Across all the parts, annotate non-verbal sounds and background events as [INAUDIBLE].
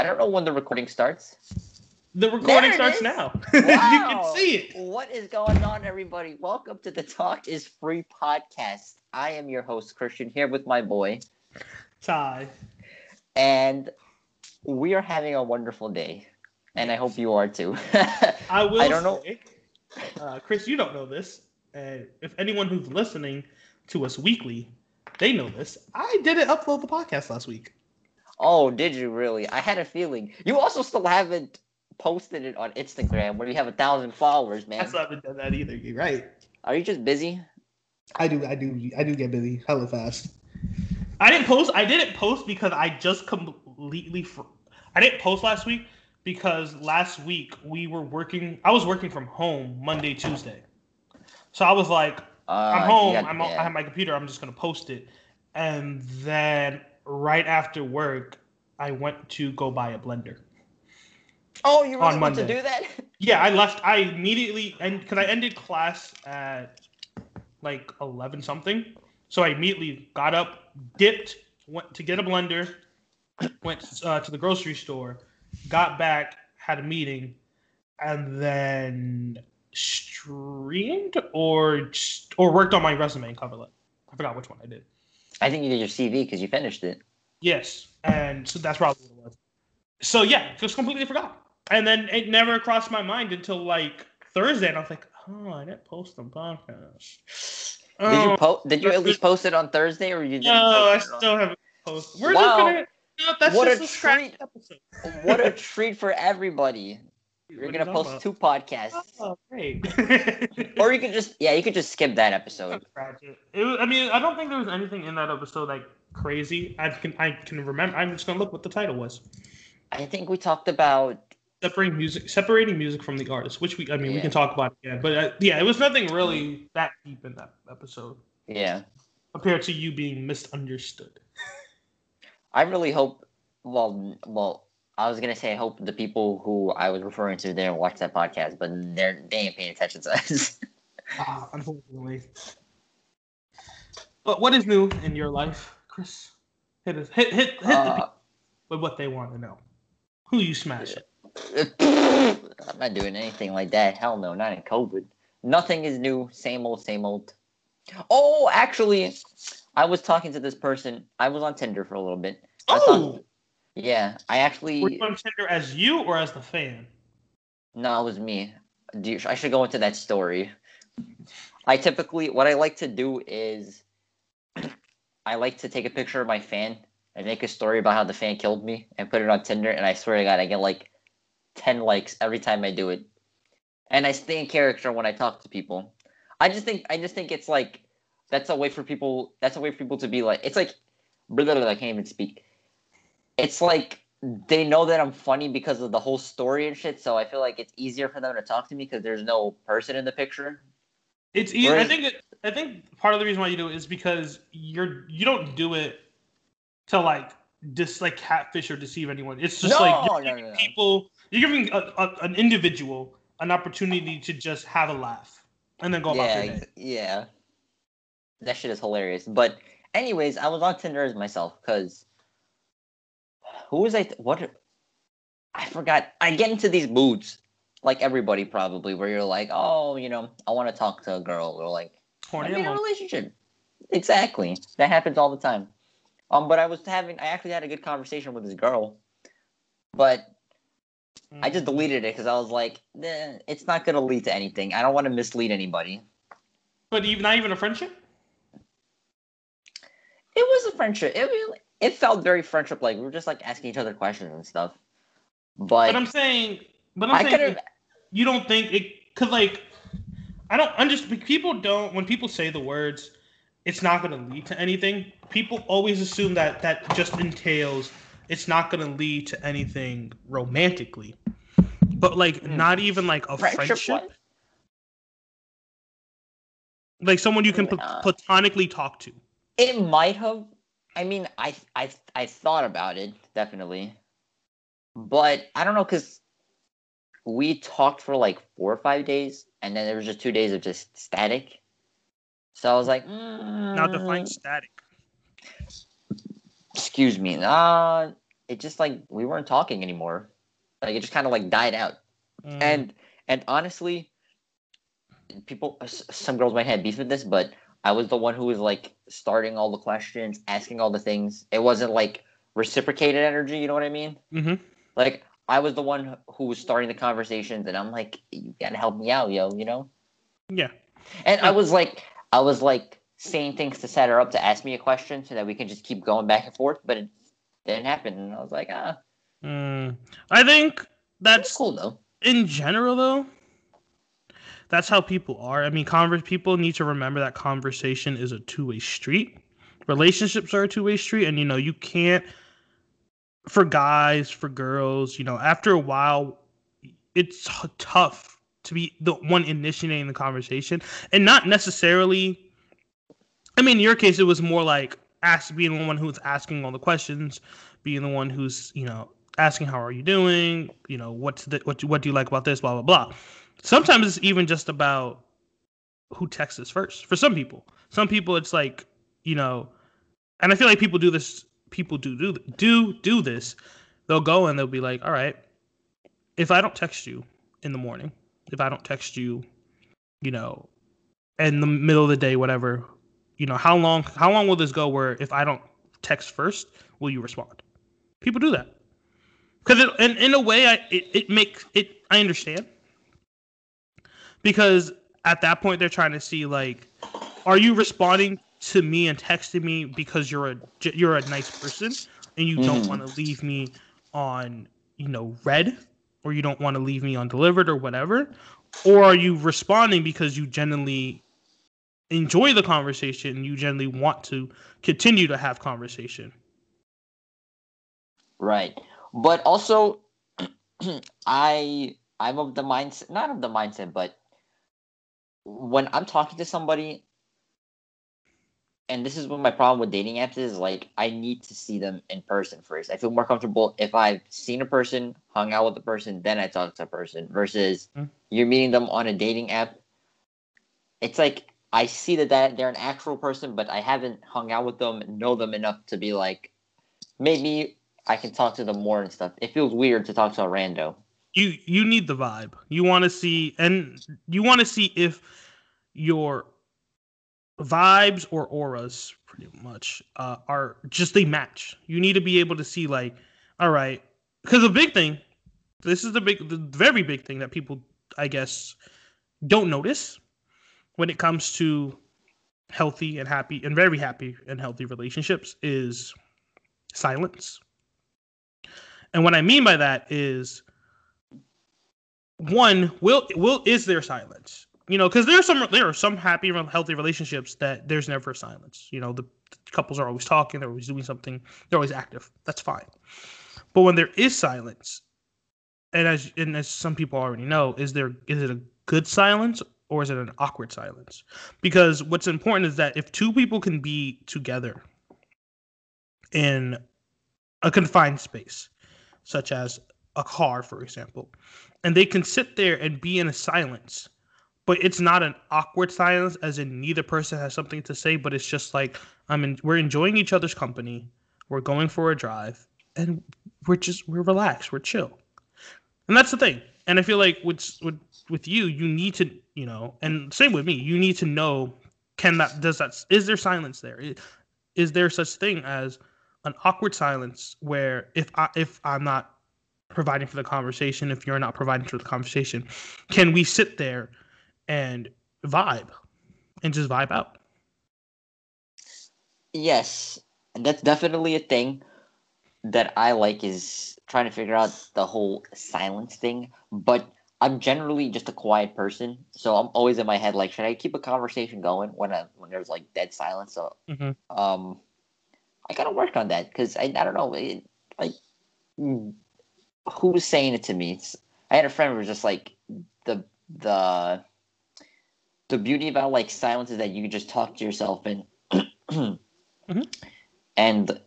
I don't know when the recording starts. The recording starts is. now. [LAUGHS] you can see it. What is going on, everybody? Welcome to the Talk is Free podcast. I am your host, Christian, here with my boy, Ty. and we are having a wonderful day. And I hope you are too. [LAUGHS] I will I don't know- say, uh, Chris, you don't know this. And if anyone who's listening to us weekly, they know this. I didn't upload the podcast last week. Oh, did you really? I had a feeling. You also still haven't posted it on Instagram where you have a thousand followers, man. I still haven't done that either. You're right. Are you just busy? I do, I do, I do get busy hella fast. I didn't post. I didn't post because I just completely. Fr- I didn't post last week because last week we were working. I was working from home Monday, Tuesday, so I was like, Uh, I'm home. got- I'm on, yeah. I have my computer. I'm just gonna post it, and then right after work, I went to go buy a blender. Oh, you really want to do that? [LAUGHS] Yeah, I left. I immediately and because I ended class at like eleven something, so I immediately got up, dipped, went to get a blender, [COUGHS] went uh, to the grocery store, got back, had a meeting, and then streamed or or worked on my resume and cover letter. I forgot which one I did. I think you did your CV because you finished it. Yes, and so that's probably what it was. So yeah, just completely forgot. And then it never crossed my mind until like Thursday, and I was like, oh, I didn't post the podcast. Did you um, Oh, post? Did you at least [LAUGHS] post it on Thursday, or you didn't? no, I post it on- still haven't posted. We're Wow. just gonna. No, that's What a just a scratch treat. episode. What a [LAUGHS] treat for everybody! You're What gonna you post two podcasts. Oh, great. [LAUGHS] or you could just yeah, you could just skip that episode. It. Was, I mean, I don't think there was anything in that episode like crazy. I can I can remember. I'm just gonna look what the title was. I think we talked about separating music separating music from the artist which we i mean we can talk about again but uh, yeah it was nothing really that deep in that episode yeah. compared to you being misunderstood I really hope. Well, well, I was gonna say I hope the people who I was referring to didn't watch that podcast, but they're they ain't paying attention to us. ah, [LAUGHS] unfortunately but what is new in your life chris hit us hit hit, hit the Uh, people with what they want to know who you smash I'm not doing anything like that. Hell no, not in COVID. Nothing is new. Same old, same old. Oh, actually, I was talking to this person. I was on Tinder for a little bit. I was oh talking- yeah, I actually. were you on tinder as you or as the fan No, it was me. Do I should go into that story. I typically, what I like to do is, [CLEARS THROAT] I like to take a picture of my fan and make a story about how the fan killed me and put it on Tinder. And I swear to God, I get like ten likes every time I do it. And I stay in character when I talk to people. I just think, I just think it's like that's a way for people. That's a way for people to be like. It's like, blah, I can't even speak. It's like they know that I'm funny because of the whole story and shit. So I feel like it's easier for them to talk to me because there's no person in the picture. It's easy. I think it, I think part of the reason why you do it is because you're you don't do it to like just like catfish or deceive anyone. It's just No, like no, no, people you're giving a, a, an individual an opportunity to just have a laugh and then go about yeah, their day. yeah. That shit is hilarious. But anyways, I was on Tinder as myself because who was I? Th- what? I forgot. I get into these moods like everybody probably, where you're like, oh, you know, I want to talk to a girl, or like Horny I'm in a relationship. Exactly. That happens all the time. Um, but I was having, I actually had a good conversation with this girl, but I just deleted it because I was like, eh, it's not gonna lead to anything. I don't want to mislead anybody. But even not even a friendship. It was a friendship. It really, it felt very friendship like. We were just like asking each other questions and stuff. But, But I'm saying, but I'm I saying you don't think it could like I don't understand. People don't when people say the words, it's not going to lead to anything. People always assume that that just entails it's not going to lead to anything romantically, but like Hmm. not even like a Friendship friendship, like someone you can pl- platonically talk to. It might have. I mean, I I I thought about it definitely, but I don't know because we talked for like four or five days, and then there was just two days of just static. So I was like, Now define mm, static. excuse me. Uh, it just like we weren't talking anymore. Like it just kind of like died out. Mm. And and honestly, people, some girls might have beef with this, but I was the one who was like starting all the questions, asking all the things. It wasn't like reciprocated energy. You know what I mean? hmm Like I was the one who was starting the conversations, and I'm like, you gotta help me out, yo. You know? yeah. And I was like, I was like saying things to set her up to ask me a question so that we can just keep going back and forth, but it didn't happen. And I was like, ah, Mm. I think that's cool though. in general though. That's how people are. I mean, converse people need to remember that conversation is a two way street. Relationships are a two way street, and you know you can't. For guys, for girls, you know, after a while, it's tough to be the one initiating the conversation, and not necessarily. I mean, in your case, it was more like ask being the one who's asking all the questions, being the one who's you know asking how are you doing, you know what's the what what do you like about this, blah blah blah. Sometimes it's even just about who texts first. For some people, some people it's like you know, and I feel like people do this. People do do do do this. They'll go and they'll be like, all right, if I don't text you in the morning, if I don't text you, you know, in the middle of the day, whatever, you know, how long how long will this go where if I don't text first, will you respond? People do that because in in a way, I it, it makes it. I understand because at that point they're trying to see like, are you responding to me and texting me because you're a you're a nice person and you don't Mhm. want to leave me on you know red or you don't want to leave me undelivered or whatever, or are you responding because you genuinely enjoy the conversation and you genuinely want to continue to have conversation Right. But also [CLEARS THROAT] I I'm of the mindset not of the mindset, but when I'm talking to somebody and this is what my problem with dating apps is like I need to see them in person first. I feel more comfortable if I've seen a person, hung out with a person, then I talk to a person versus Mm. you're meeting them on a dating app. It's like I see that, that they're an actual person, but I haven't hung out with them know them enough to be like maybe I can talk to them more and stuff. It feels weird to talk to a rando. You you need the vibe. You want to see and you want to see if your vibes or auras pretty much uh, are just they match. You need to be able to see like all right because the big thing this is the big the very big thing that people I guess don't notice when it comes to healthy and happy and very happy and healthy relationships is silence. And what I mean by that is one will will is there silence? You know because there's some there are some happy healthy relationships that there's never silence. You know the, the couples are always talking they're always doing something they're always active. That's fine. But when there is silence and as and as some people already know is there is it a good silence or is it an awkward silence? Because what's important is that if two people can be together in a confined space such as a car for example and they can sit there and be in a silence but it's not an awkward silence as in neither person has something to say but it's just like i'm in, we're enjoying each other's company we're going for a drive and we're just we're relaxed we're chill. And that's the thing. And i feel like with with with you you need to you know and same with me you need to know can that does that is there silence there? Is, there such thing as an awkward silence where if i if i'm not providing for the conversation if you're not providing for the conversation can we sit there and vibe and just vibe out Yes, and that's definitely a thing that I like is trying to figure out the whole silence thing. But I'm generally just a quiet person, so I'm always in my head like, should I keep a conversation going when I, when there's like dead silence? So, Mhm. um, I gotta work on that because I I don't know, it, like, who was saying it to me? It's, I had a friend who was just like the the the beauty about like silence is that you can just talk to yourself and [CLEARS THROAT] and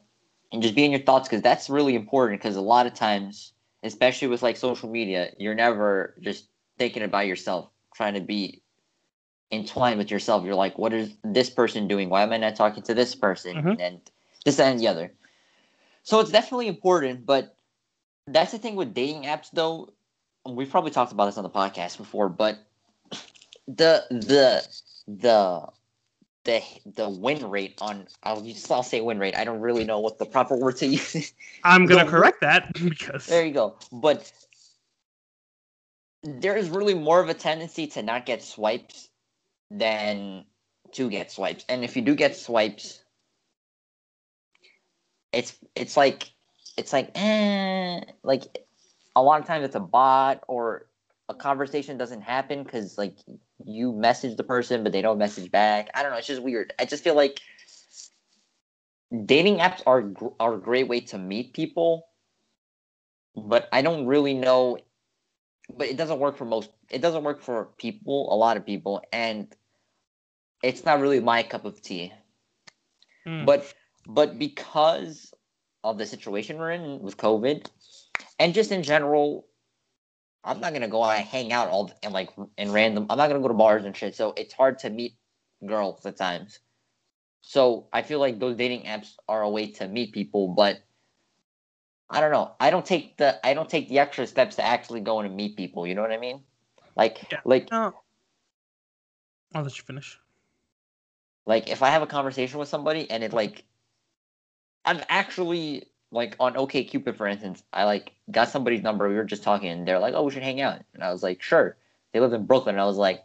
and just be in your thoughts because that's really important because a lot of times especially with like social media you're never just thinking about yourself trying to be entwined with yourself. You're like what is this person doing? Why am i not talking to this person? Mhm. and this and the other. So it's definitely important, but that's the thing with dating apps, though. We've probably talked about this on the podcast before, but the the the the the win rate on I'll just I'll say win rate. I don't really know what the proper word to use. I'm [LAUGHS] gonna correct that [LAUGHS] because there you go. But there is really more of a tendency to not get swipes than to get swipes. And if you do get swipes, it's it's like it's like eh, like a lot of times it's a bot or a conversation doesn't happen because like you message the person but they don't message back. I don't know. It's just weird. I just feel like dating apps are are a great way to meet people, but I don't really know. But it doesn't work for most. It doesn't work for people. A lot of people, and it's not really my cup of tea. Hmm. But but because of the situation we're in with COVID, and just in general, I'm not gonna go out and hang out all and like in random. I'm not gonna go to bars and shit. So it's hard to meet girls at times. So I feel like those dating apps are a way to meet people, but I don't know. I don't take the I don't take the extra steps to actually go and meet people. You know what I mean? Like Yeah. like no. I'll let you finish. like if I have a conversation with somebody and it like I'm actually like on OK Cupid for instance, I like got somebody's number, we were just talking and they're like, Oh, we should hang out and I was like, Sure. They live in Brooklyn and I was like,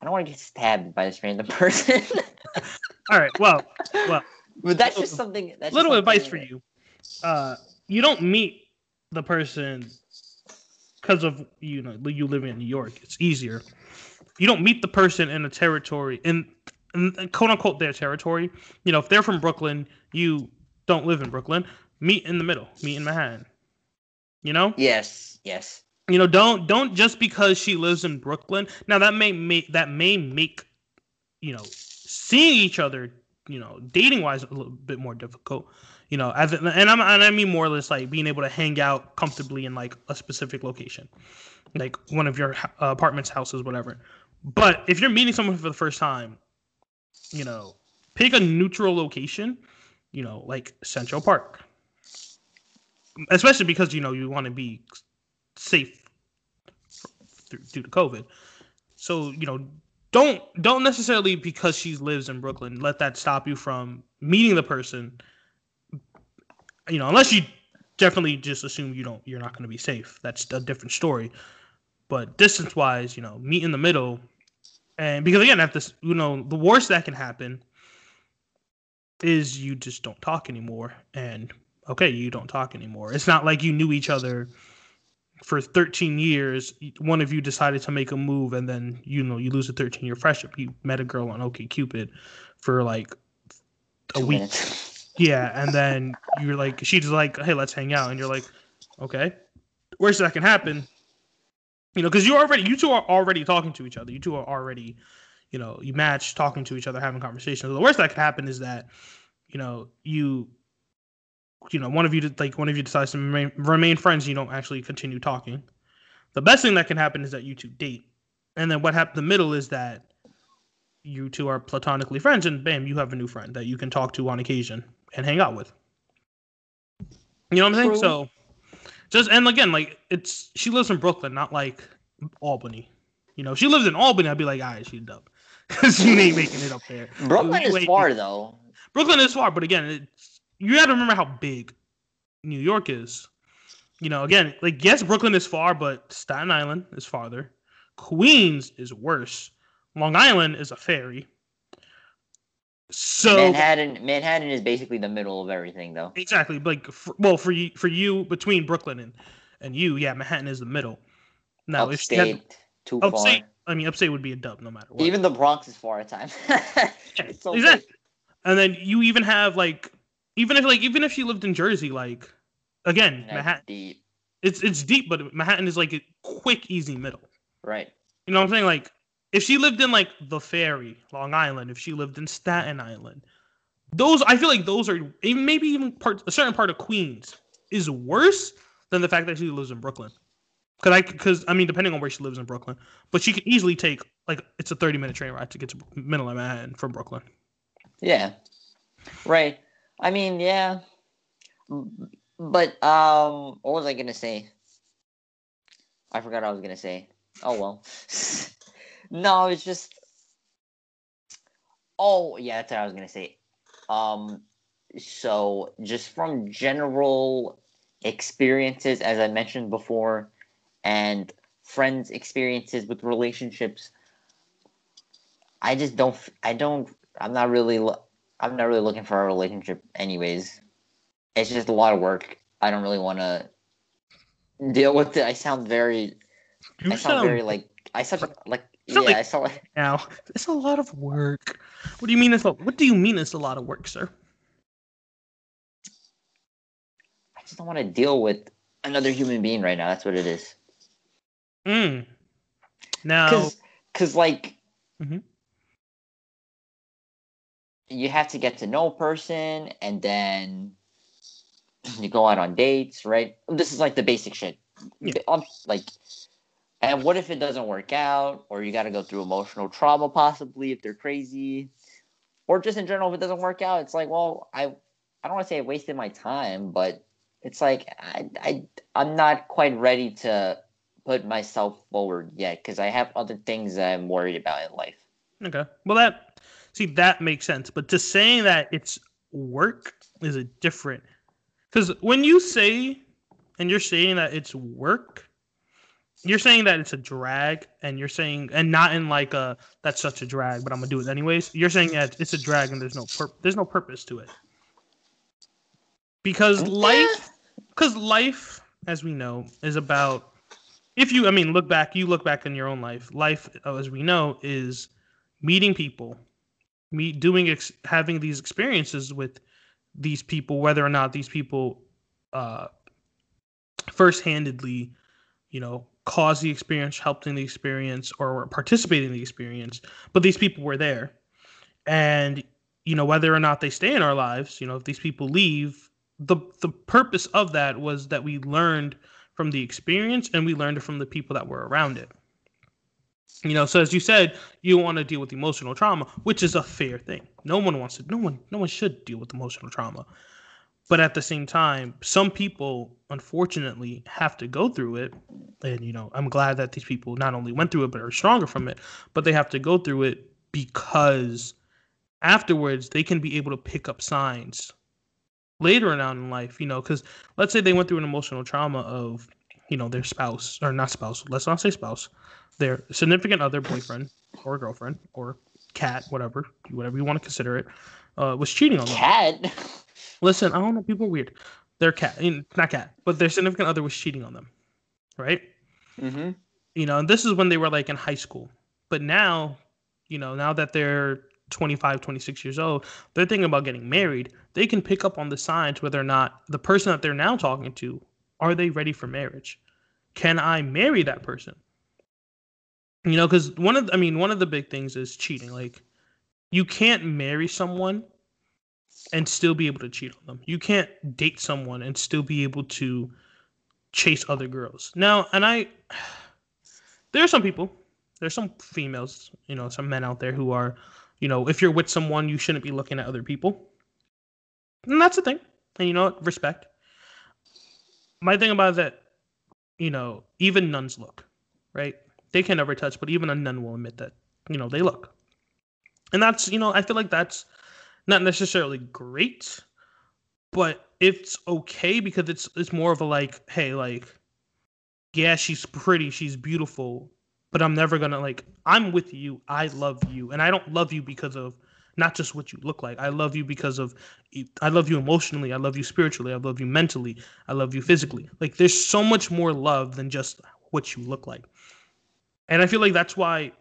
I don't want to get stabbed by this random [LAUGHS] person. All right. Well, well, but that's just something that's little just advice for that- you. Uh, you don't meet the person because of you know you live in New York. It's easier. You don't meet the person in a territory in, in, in quote unquote their territory. You know, if they're from Brooklyn, you don't live in Brooklyn. Meet in the middle. Meet in Manhattan. You know, Yes, yes. you know, don't don't just because she lives in Brooklyn. Now that may make that may make you know seeing each other, you know, dating wise a little bit more difficult. You know, as and I'm and I mean more or less like being able to hang out comfortably in like a specific location, like one of your uh, apartments, houses, whatever. But if you're meeting someone for the first time, you know, pick a neutral location. You know, like Central Park, especially because you know you want to be safe due to COVID. So you know, don't don't necessarily because she lives in Brooklyn let that stop you from meeting the person. You know, unless you definitely just assume you don't you're not going to be safe. That's a different story. But distance wise, you know, meet in the middle, and because again, at this, you know, the worst that can happen is you just don't talk anymore, and okay, you don't talk anymore. It's not like you knew each other for 13 years. One of you decided to make a move, and then you know you lose a 13 year friendship. You met a girl on OK Cupid for like a Two week, minutes. [LAUGHS] yeah, and then you're like, she's like, hey, let's hang out, and you're like, okay, worst that can happen, you know, because you already, you two are already talking to each other. You two are already, you know, you match talking to each other, having conversations. The worst that can happen is that, you know, you, you know, one of you like one of you decides to remain, remain friends. You don't actually continue talking. The best thing that can happen is that you two date, and then what happens? The middle is that you two are platonically friends, and bam, you have a new friend that you can talk to on occasion and hang out with. You know what I'm saying? True. So, just and again, like it's she lives in Brooklyn, not like Albany. You know, if she lives in Albany, I'd be like, all right, she's dumb because [LAUGHS] you ain't making it up there. Brooklyn is far though. Brooklyn is far, but again, you got to remember how big New York is. You know, again, like yes, Brooklyn is far, but Staten Island is farther. Queens is worse. Long Island is a ferry. So Manhattan Manhattan is basically the middle of everything though. exactly, like for, well, for you, for you between Brooklyn and and you, yeah, Manhattan is the middle. Now, if you had, too upstate, far. I mean, upstate would be a dub no matter what. Even the Bronx is far at. [LAUGHS] Yeah, so exactly. big. And then you even have like, even if like even if she lived in Jersey, like again, That's Manhattan, deep. it's it's deep, but Manhattan is like a quick, easy middle. Right. You know what I'm saying? Like, if she lived in like the Ferry, Long Island, if she lived in Staten Island, those I feel like those are even maybe even part a certain part of Queens is worse than the fact that she lives in Brooklyn. Cause I because I mean depending on where she lives in Brooklyn, but she can easily take like it's a 30 minute train ride to get to middle of Manhattan from Brooklyn. Yeah. Right. I mean, yeah. But um, what was I gonna say? I forgot I was gonna say. Oh well. [LAUGHS] no, it's just. Oh yeah, that's what I was gonna say. Um, so just from general experiences, as I mentioned before, and friends' experiences with relationships, I just don't. I don't. I'm not really. I'm not really looking for a relationship, anyways. It's just a lot of work. I don't really want to deal with it. I sound very. You I sound, very like. I sound like. Yeah, like- I sound like. [LAUGHS] now. It's a lot of work. What do you mean? It's a, what do you mean? It's a lot of work, sir? I just don't want to deal with another human being right now. That's what it is. Mm. Now, Cause, cause like, Mhm. you have to get to know a person, and then you go out on dates, right? This is like the basic shit. Yeah. Like, and what if it doesn't work out, or you got to go through emotional trauma, possibly if they're crazy, or just in general, if it doesn't work out, it's like, well, I, I don't want to say I wasted my time, but it's like I, I, I'm not quite ready to put myself forward yet because I have other things that I'm worried about in life. okay. Well, that see that makes sense, but to saying that it's work is a different. Because when you say, and you're saying that it's work, you're saying that it's a drag, and you're saying, and not in like a that's such a drag, but I'm gonna do it anyways. You're saying that it's a drag and there's no pur- there's no purpose to it. Because life because life as we know is about if you i mean look back you look back in your own life life uh, as we know is meeting people meet doing ex- having these experiences with these people whether or not these people uh first-handedly you know caused the experience helped in the experience or participating in the experience but these people were there. And you know whether or not they stay in our lives you know if these people leave the the purpose of that was that we learned from the experience and we learned it from the people that were around it. You know so as you said you want to deal with emotional trauma which is a fair thing. No one wants to no one no one should deal with emotional trauma. But at the same time some people unfortunately have to go through it. And you know i'm glad that these people not only went through it but are stronger from it. But they have to go through it because afterwards they can be able to pick up signs later on in life, you know, because let's say they went through an emotional trauma of, you know, their spouse or not spouse, let's not say spouse, their significant other, boyfriend or girlfriend or cat, whatever, whatever you want to consider it, uh, was cheating on them. Cat. Listen, I don't know, people are weird. Their cat, I mean, not cat, but their significant other was cheating on them, right? mm-hmm. you know, and this is when they were like in high school. But now, you know, now that they're 25, 26 years old, they're thinking about getting married. They can pick up on the signs whether or not the person that they're now talking to, are they ready for marriage? Can I marry that person? You know, because one of, the, I mean, one of the big things is cheating. Like, you can't marry someone and still be able to cheat on them. You can't date someone and still be able to chase other girls. Now, and I, [SIGHS] there are some people, there's some females, you know, some men out there who are, you know, if you're with someone, you shouldn't be looking at other people. And that's the thing. And you know what? Respect. My thing about that, you know, even nuns look, right? They can never touch, but even a nun will admit that, you know, they look. And that's, you know, I feel like that's not necessarily great, but it's okay because it's it's more of a like, hey, like, yeah, she's pretty, she's beautiful, but I'm never gonna like I'm with you. I love you. And I don't love you because of not just what you look like. I love you because of I love you emotionally, I love you spiritually, I love you mentally, I love you physically. Like there's so much more love than just what you look like. And I feel like that's why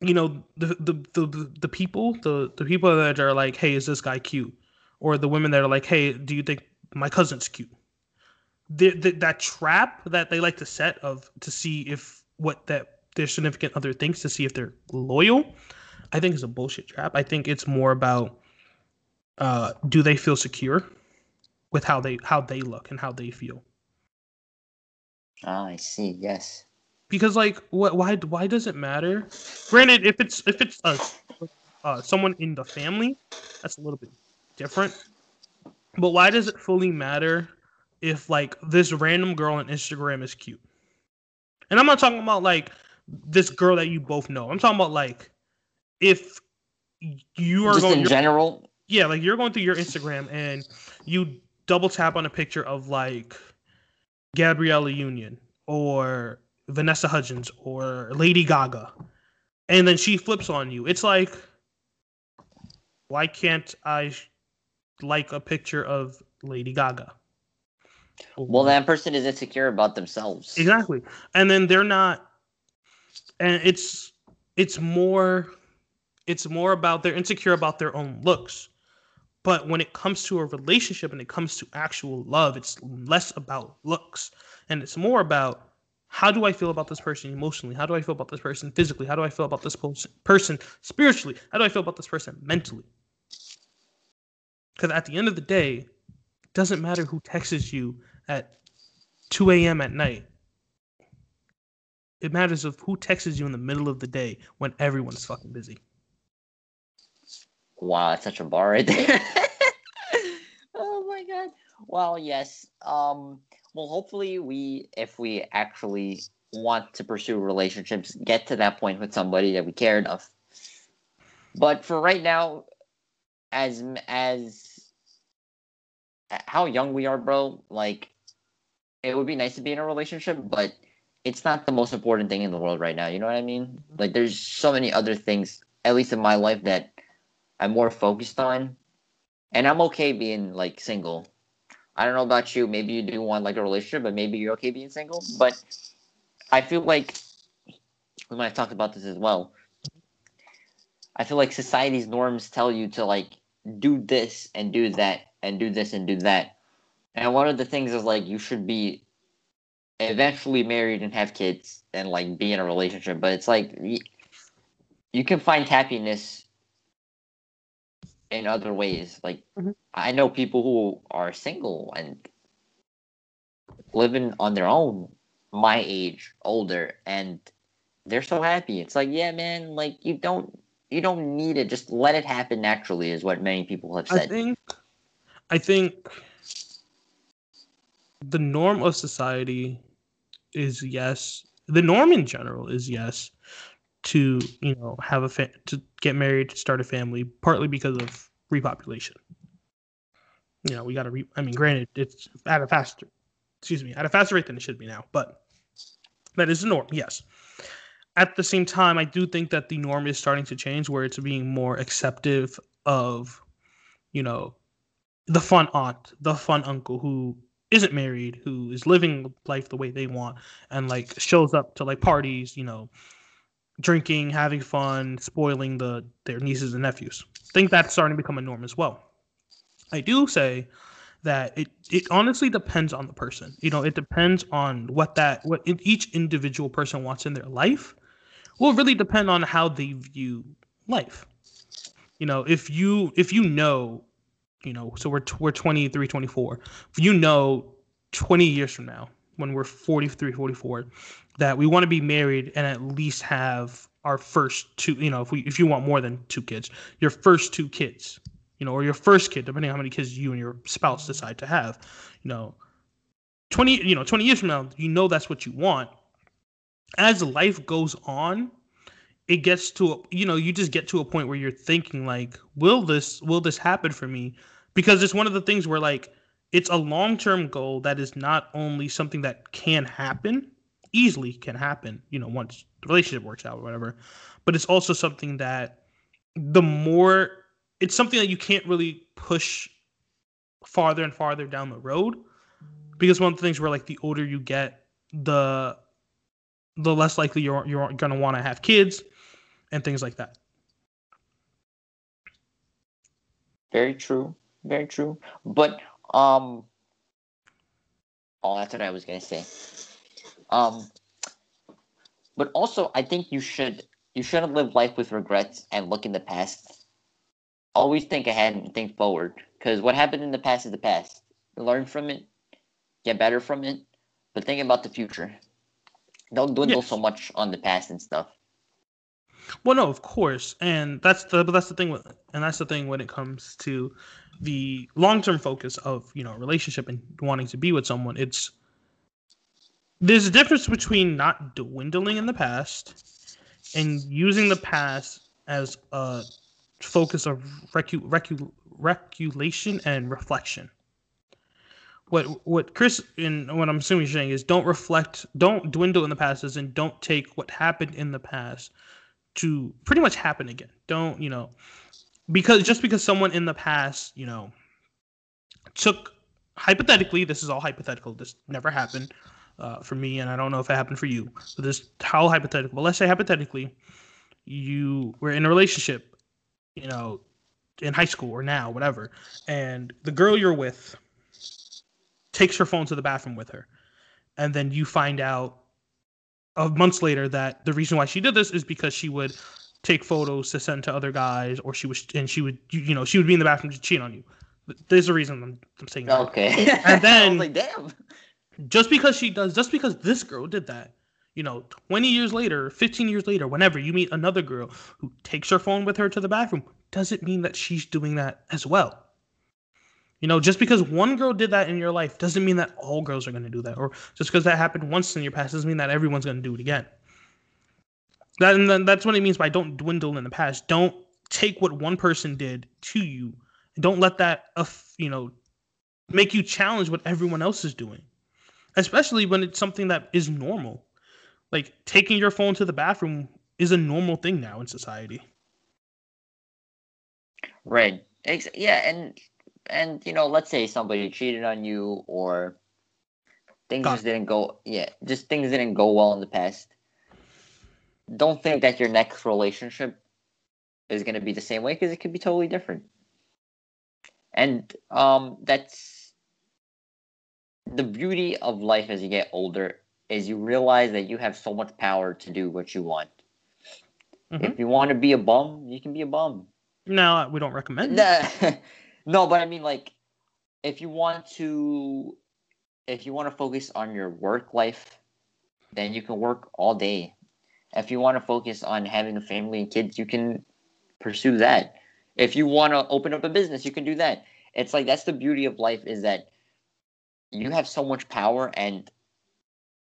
you know the the the, the people, the the people that are like, "Hey, is this guy cute?" or the women that are like, "Hey, do you think my cousin's cute?" The, the, that trap that they like to set of to see if what that their significant other thinks to see if they're loyal, I think is a bullshit trap. I think it's more about uh, do they feel secure with how they how they look and how they feel. Ah, I see. Yes. Because like, what? Why? Why does it matter? Granted, if it's if it's uh, uh someone in the family, that's a little bit different. But why does it fully matter if like this random girl on Instagram is cute? And I'm not talking about like this girl that you both know. I'm talking about like if you are Just going in general, yeah, like you're going through your Instagram and you double tap on a picture of like Gabriella Union or Vanessa Hudgens or Lady Gaga, and then she flips on you. It's like, why can't I like a picture of Lady Gaga? Well, mm-hmm. that person is insecure about themselves. Exactly. And then they're not and it's it's more it's more about they're insecure about their own looks. But when it comes to a relationship and it comes to actual love, it's less about looks and it's more about how do I feel about this person emotionally? How do I feel about this person physically? How do I feel about this person spiritually? How do I feel about this person mentally? Because at the end of the day, doesn't matter who texts you at 2 a.m. at night. It matters of who texts you in the middle of the day when everyone's fucking busy. Wow, that's such a bar right there. [LAUGHS] oh my god. Well, yes. Um. Well, hopefully, we, if we actually want to pursue relationships, get to that point with somebody that we care enough. But for right now, as as how young we are, bro, like it would be nice to be in a relationship, but it's not the most important thing in the world right now. You know what I mean? Mm-hmm. Like, there's so many other things, at least in my life, that I'm more focused on, and I'm okay being like single. I don't know about you. Maybe you do want like a relationship, but maybe you're okay being single. But I feel like we might have talked about this as well. I feel like society's norms tell you to like do this and do that and do this and do that. And one of the things is like you should be eventually married and have kids and like be in a relationship. But it's like you can find happiness in other ways. Like Mhm. I know people who are single and living on their own, my age, older, and they're so happy. It's like, yeah, man, like you don't you don't need it. Just let it happen naturally, is what many people have I said. think I think the norm of society is yes. The norm in general is yes to, you know, have a fa- to get married, to start a family, partly because of repopulation. You know, we got to re I mean, granted, it's at a faster excuse me, at a faster rate than it should be now, but that is the norm, yes. At the same time, I do think that the norm is starting to change where it's being more acceptive of, you know, the fun aunt, the fun uncle who isn't married, who is living life the way they want, and like shows up to like parties, you know, drinking, having fun, spoiling the their nieces and nephews. I think that's starting to become a norm as well. I do say that it it honestly depends on the person. You know, it depends on what that what each individual person wants in their life. Will really depend on how they view life. You know, if you if you know you know so we're we're 23 24 if you know 20 years from now when we're 43 44 that we want to be married and at least have our first two you know if we if you want more than two kids your first two kids you know or your first kid depending on how many kids you and your spouse decide to have you know. 20 you know 20 years from now you know that's what you want. As life goes on it gets to you know you just get to a point where you're thinking like will this will this happen for me because it's one of the things where like it's a long-term goal that is not only something that can happen easily can happen you know once the relationship works out or whatever but it's also something that the more it's something that you can't really push farther and farther down the road because one of the things where like the older you get the the less likely you're you're going to want to have kids and things like that Very true. Very true. But um oh that's what I was gonna say. Um but also I think you should you shouldn't live life with regrets and look in the past. Always think ahead and think forward. Because what happened in the past is the past. Learn from it, get better from it, but think about the future. Don't dwindle Yes. so much on the past and stuff. Well, no, of course, and that's the but that's the thing with, and that's the thing when it comes to the long term focus of you know relationship and wanting to be with someone. It's there's a difference between not dwindling in the past and using the past as a focus of recu- recu- regulation and reflection. What what Chris and what I'm assuming you're saying is don't reflect, don't dwindle in the past, and don't take what happened in the past to pretty much happen again. Don't you know? Because just because someone in the past, you know, took hypothetically, this is all hypothetical. This never happened uh, for me, and I don't know if it happened for you. But this how hypothetical. But let's say hypothetically, you were in a relationship, you know, in high school or now, whatever, and the girl you're with takes her phone to the bathroom with her, and then you find out of months later that the reason why she did this is because she would take photos to send to other guys, or she was and she would you know she would be in the bathroom to cheat on you. There's a reason I'm, I'm saying that. Okay. [LAUGHS] And then- like, damn. just because she does just because this girl did that you know 20 years later 15 years later whenever you meet another girl who takes her phone with her to the bathroom doesn't mean that she's doing that as well you know just because one girl did that in your life doesn't mean that all girls are going to do that or just because that happened once in your past doesn't mean that everyone's going to do it again that and then that's what it means by don't dwindle in the past don't take what one person did to you don't let that you know make you challenge what everyone else is doing especially when it's something that is normal. Like taking your phone to the bathroom is a normal thing now in society. Right. Yeah, and and you know, let's say somebody cheated on you or things just didn't go yeah, just things didn't go well in the past. Don't think that your next relationship is going to be the same way because it could be totally different. And um that's the beauty of life as you get older is you realize that you have so much power to do what you want. Mhm. If you want to be a bum, you can be a bum. No, we don't recommend. it. [LAUGHS] Nah, no, but I mean, like, if you want to, if you want to focus on your work life, then you can work all day. If you want to focus on having a family and kids, you can pursue that. If you want to open up a business, you can do that. It's like that's the beauty of life is that you have so much power and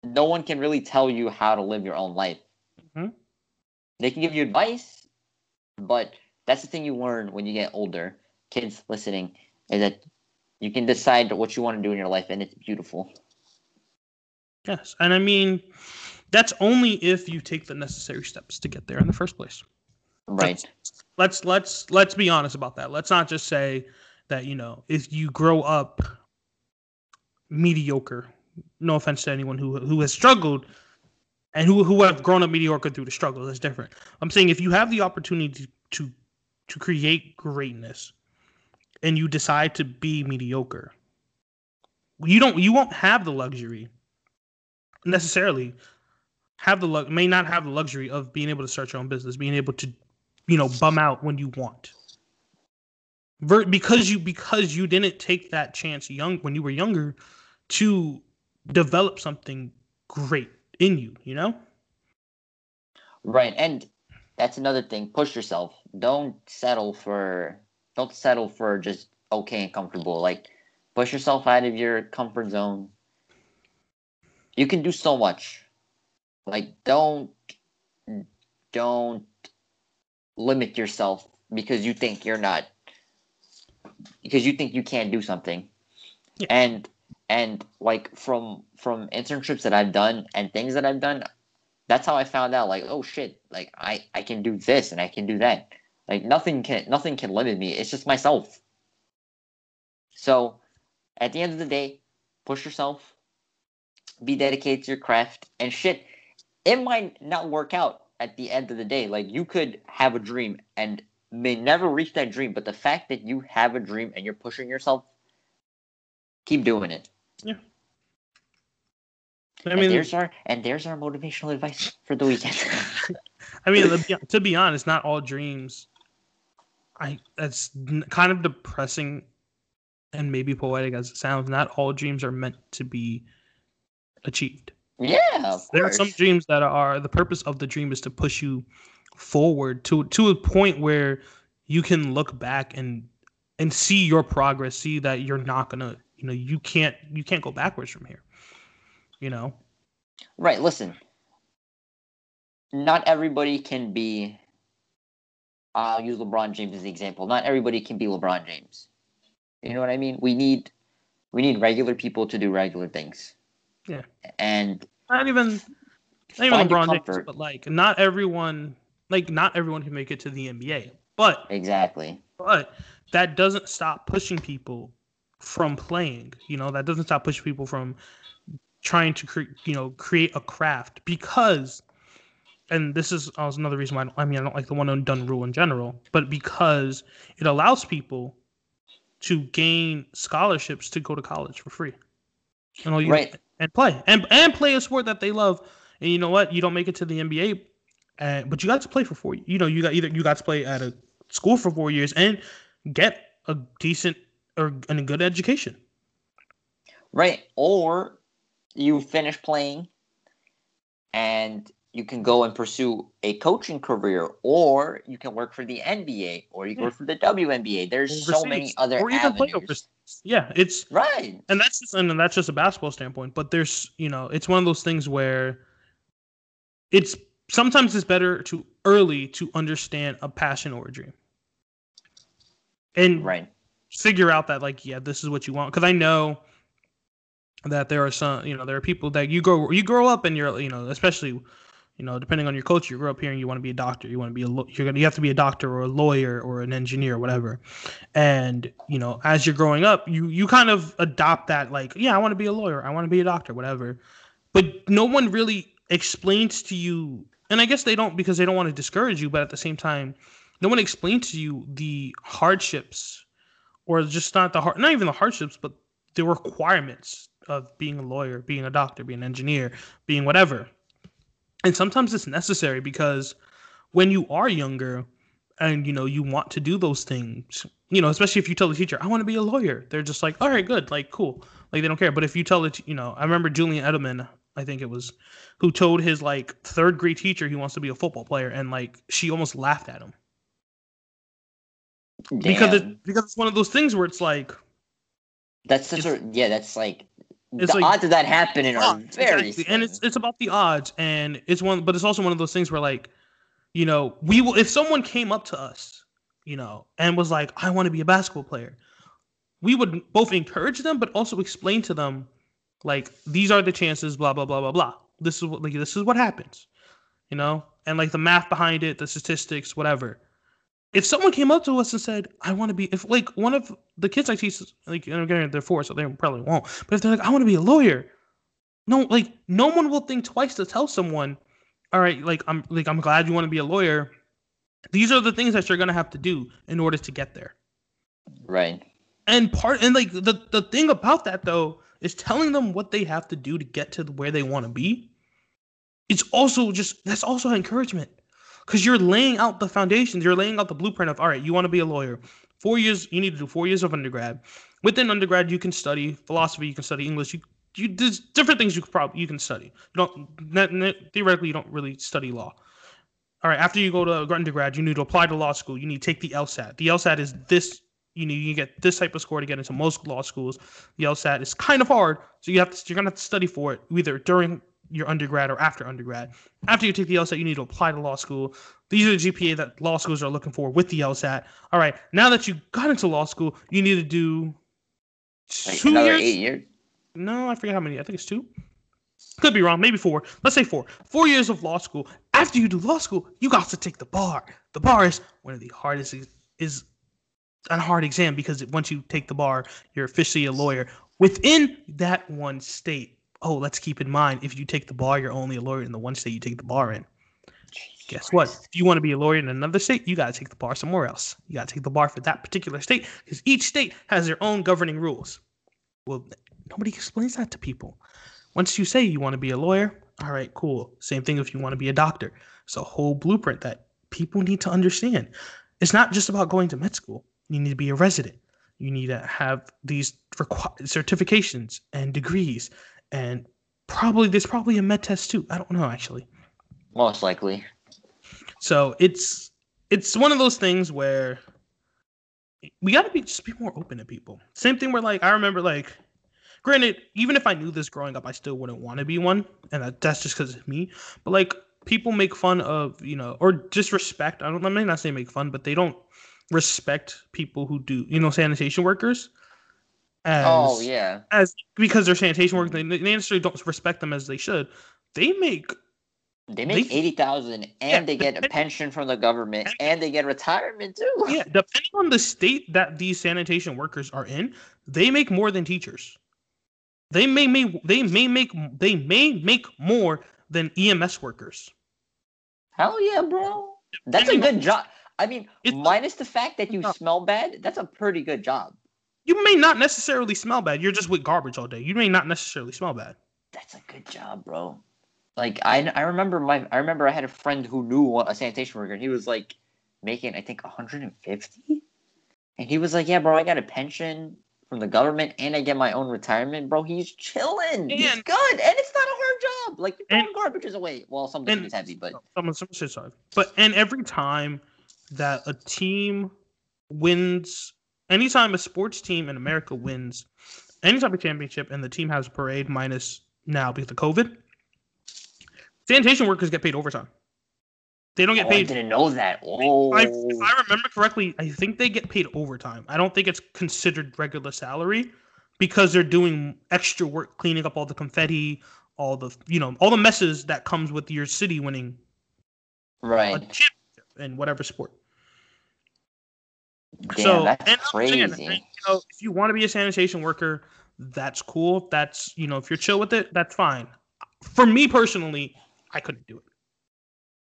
no one can really tell you how to live your own life. Mhm. They can give you advice, but that's the thing you learn when you get older. Kids listening is that you can decide what you want to do in your life, and it's beautiful. Yes, and I mean that's only if you take the necessary steps to get there in the first place. Right. Let's let's let's be honest about that. Let's not just say that you know if you grow up mediocre. No offense to anyone who who has struggled and who who have grown up mediocre through the struggle. That's different. I'm saying if you have the opportunity to to create greatness and you decide to be mediocre, you don't you won't have the luxury necessarily have the lu- may not have the luxury of being able to start your own business, being able to you know bum out when you want. Ver- because you because you didn't take that chance young when you were younger to develop something great in you, you know? Right. And that's another thing. Push yourself. Don't settle for don't settle for just okay and comfortable. Like push yourself out of your comfort zone. You can do so much. Like don't don't limit yourself because you think you're not because you think you can't do something. Yeah. And and like from from internships that I've done and things that I've done, that's how I found out like oh shit like I I can do this and I can do that like nothing can nothing can limit me it's just myself so at the end of the day push yourself be dedicated to your craft and shit it might not work out at the end of the day like you could have a dream and may never reach that dream but the fact that you have a dream and you're pushing yourself keep doing it Yeah. I and mean, there's our and there's our motivational advice for the weekend [LAUGHS] I mean, to be honest, not all dreams. I that's n- kind of depressing, and maybe poetic as it sounds. Not all dreams are meant to be achieved. yeah There are some dreams that are the purpose of the dream is to push you forward to to a point where you can look back and and see your progress, see that you're not gonna, you know, you can't you can't go backwards from here. You know? Right, listen. Not everybody can be I'll use LeBron James as the example. Not everybody can be LeBron James. You know what I mean? We need we need regular people to do regular things. Yeah. And not even not even LeBron James, but like not everyone like not everyone can make it to the NBA. But exactly. but that doesn't stop pushing people from playing. You know, that doesn't stop pushing people from trying to create, you know, create a craft because and this is also another reason why I, don't, I mean I don't like the one and done rule in general, but because it allows people to gain scholarships to go to college for free. And all you Right. and play and and play a sport that they love. And you know what? You don't make it to the NBA, uh, but you got to play for four. You know, you got either you got to play at a school for four years and get a decent or and a good education. Right. Or you finish playing and you can go and pursue a coaching career, or you can work for the NBA, or you can Yeah. work for the WNBA. There's so many other or even play avenues. overseas. Yeah, it's Right. and that's just and that's just a basketball standpoint. But there's you know it's one of those things where it's sometimes it's better to early to understand a passion or a dream, and Right. figure out that like yeah this is what you want because i know that there are some you know there are people that you grow you grow up and you're you know especially you know depending on your culture you grow up here and you want to be a doctor you want to be a law- you're gonna you have to be a doctor or a lawyer or an engineer or whatever and you know as you're growing up you you kind of adopt that like yeah i want to be a lawyer i want to be a doctor whatever but no one really explains to you and i guess they don't because they don't want to discourage you but at the same time no one explains to you the hardships or just not the hard, not even the hardships, but the requirements of being a lawyer, being a doctor, being an engineer, being whatever. And sometimes it's necessary because when you are younger and you know you want to do those things, you know, especially if you tell the teacher, "I want to be a lawyer," they're just like, "All right, good, like cool," like they don't care. But if you tell it, you know, I remember Julian Edelman, I think it was, who told his like third grade teacher he wants to be a football player, and like she almost laughed at him because Damn. it because it's one of those things where it's like that's such a yeah. That's like It's the like- odds of that happening are very exactly. and it's it's about the odds and it's one but it's also one of those things where like you know we will if someone came up to us you know and was like i want to be a basketball player we would both encourage them but also explain to them like these are the chances blah blah blah blah blah. This is what like this is what happens you know? And like the math behind it the statistics whatever if someone came up to us and said i want to be if like one of the kids i teach like and again they're four so they probably won't but if they're like i want to be a lawyer no like no one will think twice to tell someone all right like i'm like i'm glad you want to be a lawyer. These are the things that you're going to have to do in order to get there. Right. and part and like the the thing about that though is telling them what they have to do to get to where they want to be it's also just that's also encouragement because you're laying out the foundations. You're laying out the blueprint of all right you want to be a lawyer. Four years you need to do four years of undergrad. Within undergrad you can study philosophy you can study english. You you there's different things you could probably you can study. You don't theoretically you don't really study law. All right after you go to undergrad you need to apply to law school. You need to take the lsat the lsat is this you know you get this type of score to get into most law schools. The lsat is kind of hard so you have to you're gonna have to study for it either during your undergrad or after undergrad after you take the lsat you need to apply to law school these are the gpa that law schools are looking for with the lsat all right now that you got into law school you need to do two years eight years. no, I forget how many. I think it's two. Could be wrong. Maybe four. Let's say four. Four years of law school. After you do law school, you got to take the bar. The bar is one of the hardest. Is a hard exam because once you take the bar, you're officially a lawyer within that one state. Oh, let's keep in mind if you take the bar, you're only a lawyer in the one state you take the bar in. Guess what? If you want to be a lawyer in another state, you got to take the bar somewhere else. You got to take the bar for that particular state because each state has their own governing rules. Well, nobody explains that to people. Once you say you want to be a lawyer, all right, cool. Same thing if you want to be a doctor. It's a whole blueprint that people need to understand. It's not just about going to med school. You need to be a resident. You need to have these requ- certifications and degrees, and probably there's probably a med test too. I don't know actually. Most likely. So it's it's one of those things where we got to be just be more open to people. Same thing where like I remember like granted even if I knew this growing up I still wouldn't want to be one and that, that's just cuz of me. But like people make fun of, you know, or disrespect. I don't I may not say make fun, but they don't respect people who do, you know, sanitation workers. As, oh yeah. As because they're sanitation workers, they, they necessarily don't respect them as they should. They make they make They- eighty thousand, and Yeah, they get a pension from the government, and they get retirement too. [LAUGHS] yeah, depending on the state that these sanitation workers are in, they make more than teachers. They may make they may make they may make more than EMS workers. Hell yeah, bro. That's a good job. I mean, minus the fact that you smell bad, that's a pretty good job. You may not necessarily smell bad. You're just with garbage all day. You may not necessarily smell bad. That's a good job, bro. Like I, I remember my, I remember I had a friend who knew a sanitation worker, and he was like making, I think, 150, and he was like, "Yeah, bro, I got a pension from the government, and I get my own retirement, bro. He's chilling. He's good, and it's not a hard job. Like you're And- throwing garbages away. Well, some and- is heavy, but Someone, someone said sorry. But and every time that a team wins, anytime a sports team in America wins any type of championship and the team has a parade, minus now because of COVID, sanitation workers get paid overtime. They don't get oh, I paid. didn't know that. Oh, I, if I oh. remember correctly, I think they get paid overtime. I don't think it's considered regular salary because they're doing extra work cleaning up all the confetti, all the you know all the messes that comes with your city winning a right. championship in whatever sport. Damn, so that's crazy. and, you know, if you want to be a sanitation worker, that's cool. That's you know, if you're chill with it, that's fine. For me personally, I couldn't do it.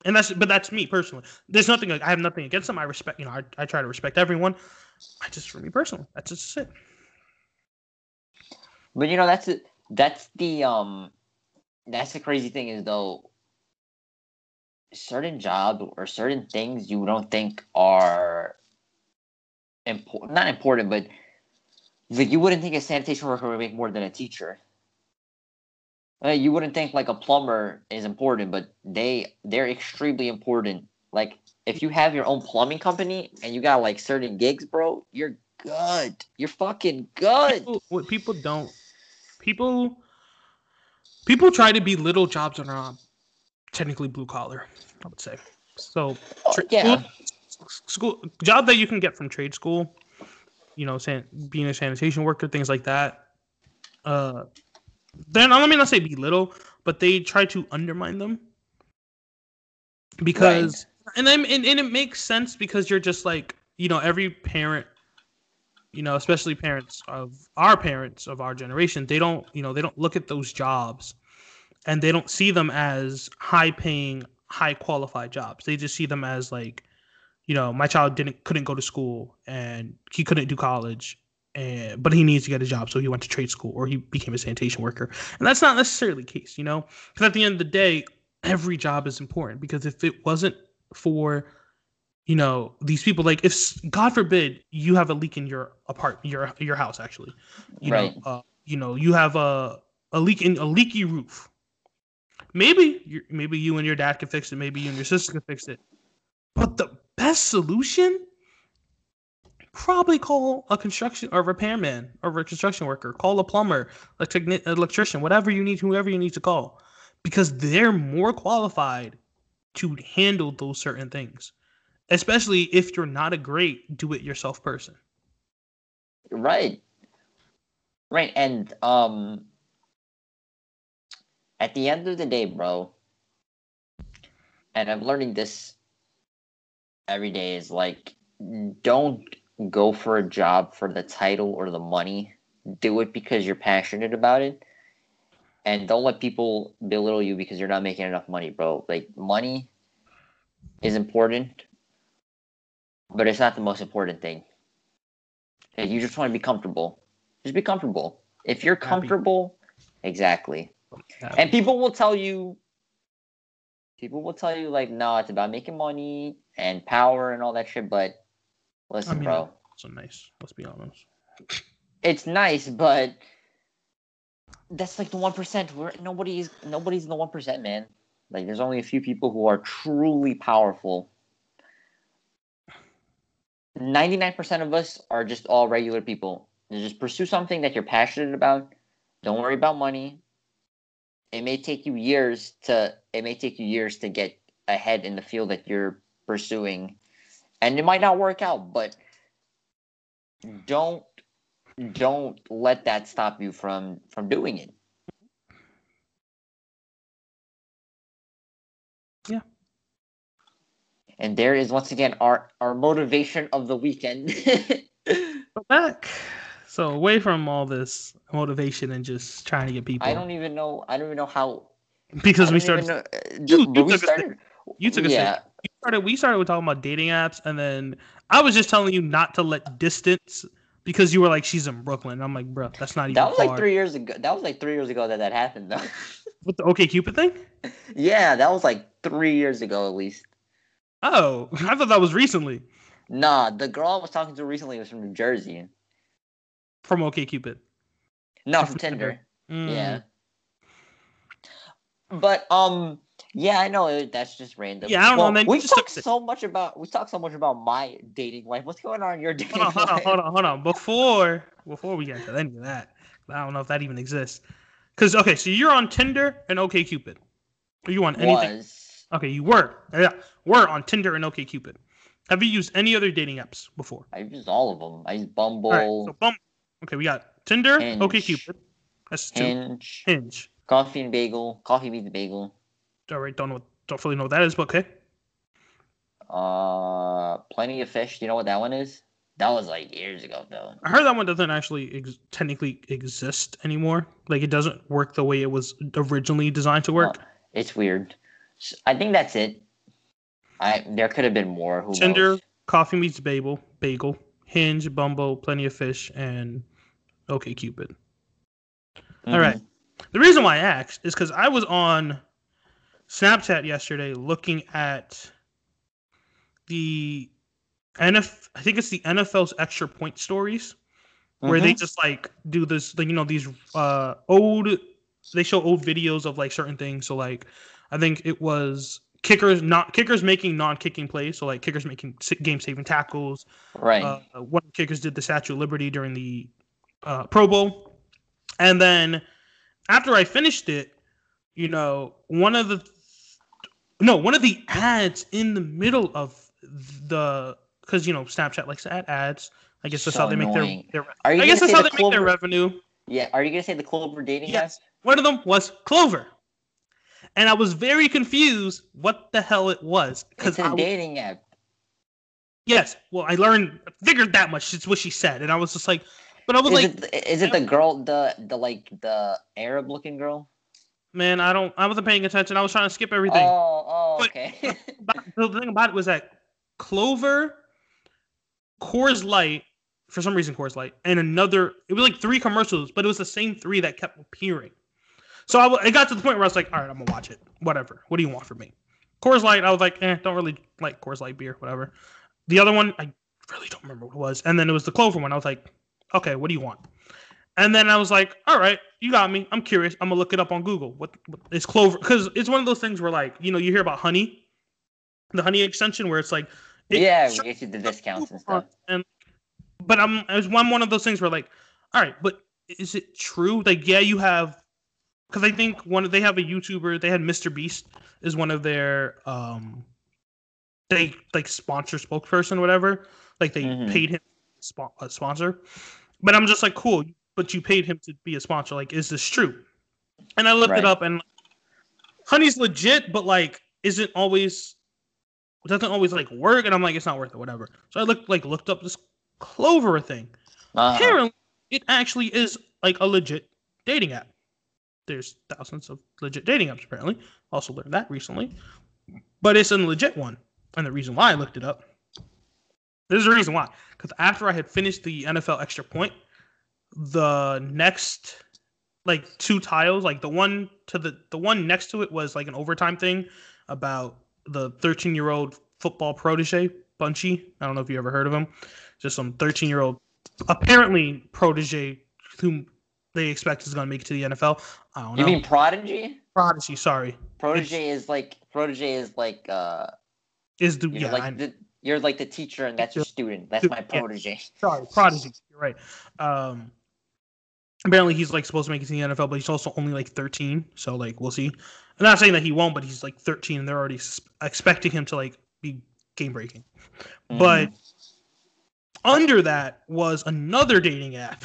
And that's but that's me personally. There's nothing I have nothing against them. I respect you know, I, I try to respect everyone. I just for me personally, that's just it. But you know, that's it. That's the um, that's the crazy thing is though. Certain jobs or certain things you don't think are important, not important, but like you wouldn't think a sanitation worker would make more than a teacher. Uh, you wouldn't think like a plumber is important, but they they're extremely important. Like if you have your own plumbing company and you got like certain gigs, bro, you're good. You're fucking good. People, what people don't people people try to be little jobs that are not technically blue collar, I would say. So Oh, yeah. School, job that you can get from trade school, you know, san- being a sanitation worker, things like that. Uh, then let me not say belittle, but they try to undermine them because, and then and, and it makes sense because you're just like you know every parent, you know, especially parents of our parents of our generation, they don't you know they don't look at those jobs, and they don't see them as high paying, high qualified jobs. They just see them as like you know, my child didn't couldn't go to school and he couldn't do college, and but he needs to get a job, so he went to trade school or he became a sanitation worker, and that's not necessarily the case, you know, because at the end of the day, every job is important because if it wasn't for you know these people like if god forbid you have a leak in your apartment your your house actually you Right. know uh, you know you have a a leak in a leaky roof. Maybe you maybe you and your dad can fix it. Maybe you and your sister can fix it. But the best solution probably call a construction or repairman or a construction worker call a plumber electrician whatever you need whoever you need to call because they're more qualified to handle those certain things especially if you're not a great do it yourself person Right. Right. And um at the end of the day, bro, and I'm learning this every day is like don't go for a job for the title or the money. Do it because you're passionate about it. And don't let people belittle you because you're not making enough money, bro. Like money is important, but it's not the most important thing. Hey, you just want to be comfortable. Just be comfortable. If you're Happy. comfortable, exactly. And people will tell you, people will tell you like, no, it's about making money and power and all that shit. But listen, I mean, bro, so nice let's be honest it's nice, but that's like the one percent. Where nobody's nobody's in the one percent, man. Like there's only a few people who are truly powerful. 99% of us are just all regular people. You just pursue something that you're passionate about. Don't worry about money. It may take you years to it may take you years to get ahead in the field that you're pursuing. And it might not work out, but don't don't let that stop you from from doing it. Yeah. And there is once again our our motivation of the weekend. [LAUGHS] We're back. So away from all this motivation and just trying to get people. I don't even know. I don't even know how. because we started. know- uh, You- you we took a started. You took a yeah. step. You started. We started with talking about dating apps, and then I was just telling you not to let distance because you were like, "She's in Brooklyn." I'm like, "Bro, that's not even." That was like three years ago. That was like three years ago that that happened, though. [LAUGHS] With the OK Cupid thing. yeah, that was like three years ago at least. Oh, [LAUGHS] I thought that was recently Nah, the girl I was talking to recently was from New Jersey. From OK Cupid. No, Oh, from Tinder. Tinder. Yeah. But um, yeah, I know that's just random. Yeah, I don't know, man, We talked it. so much about we talked so much about my dating life. What's going on in your dating Hold on, hold on, life? hold on, hold on. Before before we get to any of that, I don't know if that even exists. Because okay, so you're on Tinder and OK Cupid. Are you on anything? Was Okay, you were. Yeah, were on Tinder and OK Cupid. Have you used any other dating apps before? I've used all of them. I use Bumble, right, so Bumble. Okay, we got Tinder, Hinge. OK Cupid. That's two. Hinge, Hinge. Coffee and Bagel, Coffee Meets Bagel, All right, don't know, don't really know what that is, but okay. uh, Plenty of Fish. Do you know what that one is? That was like years ago though. I heard that one doesn't actually ex- technically exist anymore. Like it doesn't work the way it was originally designed to work. Uh, It's weird. I think that's it. I there could have been more. Who Tinder, knows? Coffee Meets Bagel, Bagel, Hinge, Bumble, Plenty of Fish, and OK Cupid. All right. The reason why I asked is because I was on Snapchat yesterday looking at the NFL. I think it's the NFL's extra point stories where they Mhm. just like do this, like you know, these uh old. They show old videos of like certain things. So like, I think it was kickers not kickers making non-kicking plays. So like kickers making game-saving tackles. right. Uh, one of the kickers did the Statue of Liberty during the uh, Pro Bowl, and then after I finished it, you know, one of the no, one of the ads in the middle of the because you know Snapchat likes to add ads. I guess that's So how they make their. their Are you I guess that's how the they make their revenue. yeah. Are you gonna say the Clover dating Yes. app? One of them was Clover, and I was very confused what the hell it was It's because a dating app. yes, well I learned figured that much. It's what she said, and I was just like, but I was Is like, it is it the girl the the like the Arab looking girl? Man, I don't. I wasn't paying attention. I was trying to skip everything. Oh oh But- okay. [LAUGHS] But the thing about it was that Clover, Coors Light, for some reason Coors Light, and another. It was like three commercials, but it was the same three that kept appearing. So I, it got to the point where I was like, all right, I'm gonna watch it. Whatever. What do you want from me? Coors Light. I was like, eh, don't really like Coors Light beer. Whatever. The other one, I really don't remember what it was. And then it was the Clover one. I was like, okay, what do you want? And then I was like, all right, you got me. I'm curious. I'm gonna look it up on Google. What, what is Clover? Because it's one of those things where like, you know, you hear about honey, the honey extension where it's like, it- yeah, we get you the discounts and stuff. and but I'm it's one one of those things where like, all right, but is it true? Like, yeah, you have because I think one they have a YouTuber. They had Mr. Beast is one of their um, they like sponsor spokesperson, whatever. Like they Mhm. paid him a sponsor, but I'm just like, cool. But you paid him to be a sponsor. Like, is this true? And I looked Right. it up, and Honey's legit, but like, isn't always doesn't always like work. And I'm like, it's not worth it, whatever. So I looked like looked up this Clover thing. Uh-huh. Apparently, it actually is like a legit dating app. There's thousands of legit dating apps, apparently. Also learned that recently. But it's a legit one. And the reason why I looked it up, there's a reason why. Because after I had finished the NFL extra point, the next like two tiles, like the one to the the one next to it was like an overtime thing about the 13 year old football protege, Bunchie. I don't know if you ever heard of him. Just some 13 year old apparently protege who they expect is going to make it to the NFL. I don't You know. mean Prodigy? Prodigy? Sorry, Protege is like Protege is like uh is the you're yeah? like the, you're like the teacher and that's your student. That's my Yeah. protege. sorry, Prodigy. You're right. Um, apparently he's like supposed to make it to the NFL, but he's also only like 13. So like we'll see. I'm not saying that he won't, but he's like 13, and they're already expecting him to like be game breaking. But under that was another dating app.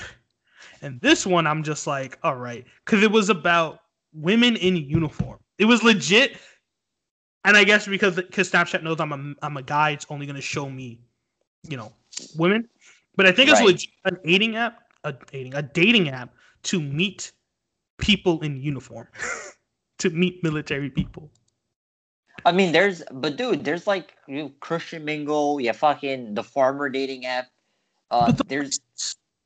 And this one, I'm just like, all right, because it was about women in uniform. It was legit. And I guess because because Snapchat knows I'm a I'm a guy, it's only gonna show me, you know, women. But I think it's Right. legit an dating app, a dating a dating app to meet people in uniform, [LAUGHS] to meet military people. I mean, there's, but dude, there's like you know, Christian Mingle, yeah, fucking the farmer dating app. Uh, the- there's,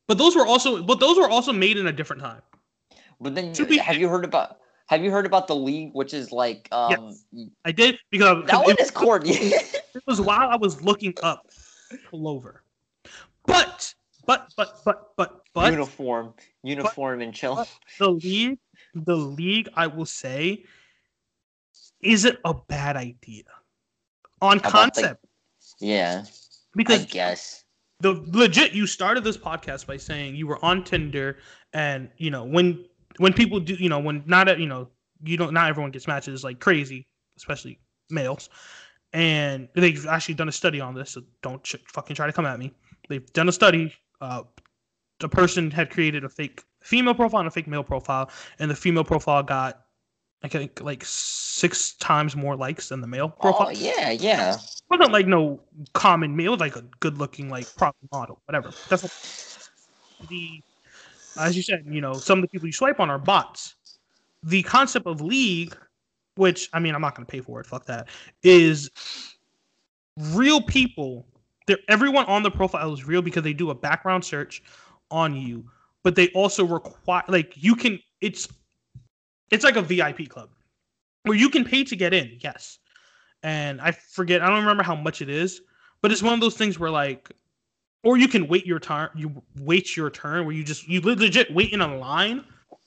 But those were also but those were also made in a different time. but then be- have you heard about? Have you heard about the league, which is like, um, I did because that it- one is corny. [LAUGHS] it was while I was looking up Clover. But but but but but but uniform, uniform, and chill. the league the league I will say is it a bad idea on How about, like, concept yeah, I because guess. The legit you started this podcast by saying you were on Tinder and you know when when people do you know when not you know you don't not everyone gets matches like crazy especially males. And they've actually done a study on this so don't ch- fucking try to come at me. They've done a study uh the person had created a fake female profile and a fake male profile and the female profile got I think like six times more likes than the male profile Oh yeah, yeah. wasn't like no common male, like a good looking like proper model, whatever. That's what the as you said, you know, some of the people you swipe on are bots. The concept of league, which I mean I'm not gonna pay for it, fuck that, is real people. They're everyone on the profile is real because they do a background search on you, but they also require like you can it's it's like a VIP club where you can pay to get in, yes. And I forget I don't remember how much it is, but it's one of those things where like or you can wait your turn you wait your turn where you just you legit wait in a line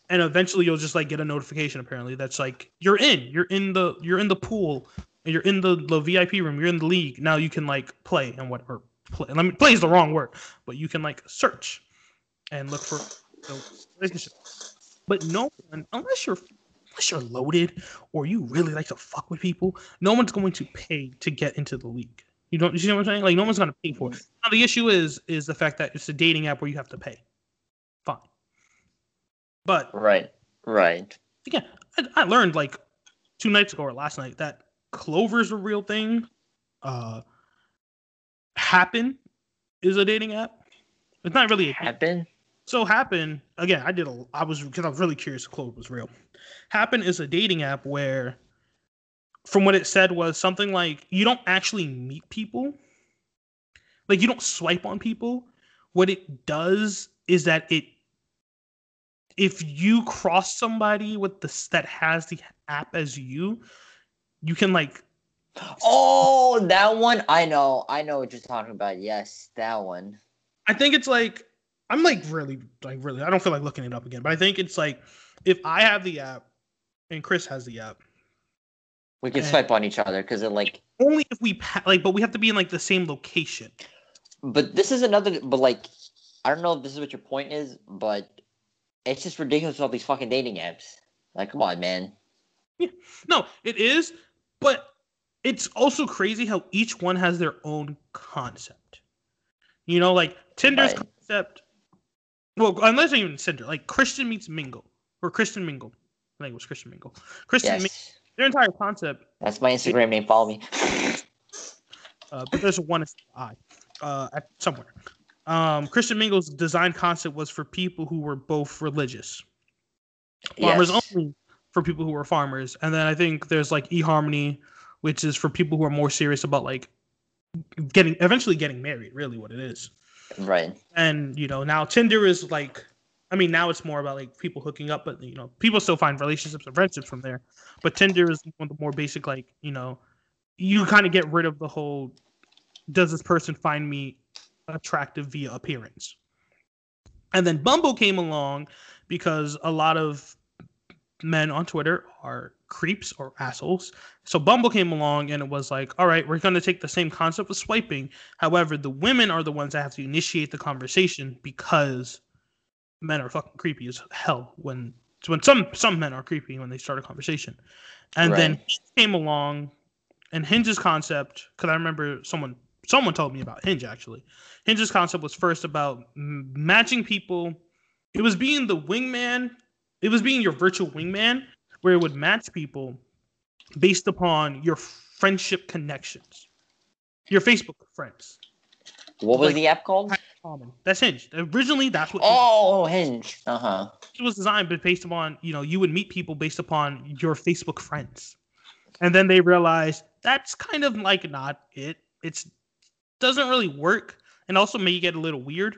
and eventually you'll just like get a notification apparently that's like you're in you're in the you're in the pool and you're in the, the VIP room you're in the league now you can like play and whatever play let me play is the wrong word but you can like search and look for the relationship but no one unless you're unless you're loaded or you really like to fuck with people no one's going to pay to get into the league. You don't you see what I'm saying? Like no one's gonna pay for it. Now the issue is is the fact that it's a dating app where you have to pay. Fine. But Right, right. again, I, I learned like two nights ago or last night that Clover's a real thing. Uh Happn is a dating app. It's not really a Happn. So Happn again. I did a. I was because I was really curious if Clover was real. Happn is a dating app where, from what it said, was something like you don't actually meet people. Like you don't swipe on people. What it does is that it, if you cross somebody with the that has the app as you, you can like Oh, that one. I know. I know what you're talking about. Yes, that one. I think it's like I'm like really like really I don't feel like looking it up again, but I think it's like if I have the app and Chris has the app, We can swipe on each other because it like. only if we pa- like, but we have to be in like the same location. But this is another. But like, I don't know if this is what your point is, but it's just ridiculous with all these fucking dating apps. Like, come on, man. Yeah, No, it is, but it's also crazy how each one has their own concept. You know, like Tinder's Right. concept. Well, unless I even Tinder, like Christian meets Mingle or Christian Mingle. I think it was Christian Mingle. Christian, Mingle, Yes, their entire concept that's my Instagram name. Follow me. [LAUGHS] uh, but there's a one I uh, at somewhere. Um, Christian Mingle's design concept was for people who were both religious. Farmers Yes. only for people who were farmers, and then I think there's like eHarmony, which is for people who are more serious about like getting eventually getting married. Really, what it is. Right. And you know now Tinder is like, I mean now it's more about like people hooking up, but you know people still find relationships and friendships from there. But Tinder is one of the more basic like you know, you kind of get rid of the whole, does this person find me attractive via appearance? And then Bumble came along because a lot of men on Twitter are creeps or assholes. So Bumble came along and it was like, all right, we're going to take the same concept of swiping. However, the women are the ones that have to initiate the conversation because men are fucking creepy as hell when when some some men are creepy when they start a conversation. And then Right. Hinge came along and Hinge's concept cuz I remember someone someone told me about Hinge actually. Hinge's concept was first about m- matching people. It was being the wingman. It was being your virtual wingman where it would match people based upon your friendship connections. Your Facebook friends. What was Like- the app called? That's Hinge. Originally that's what Oh, Hinge. Uh huh. it was designed but based upon you know you would meet people based upon your facebook friends and then they realized that's kind of like not it it's doesn't really work and also may get a little weird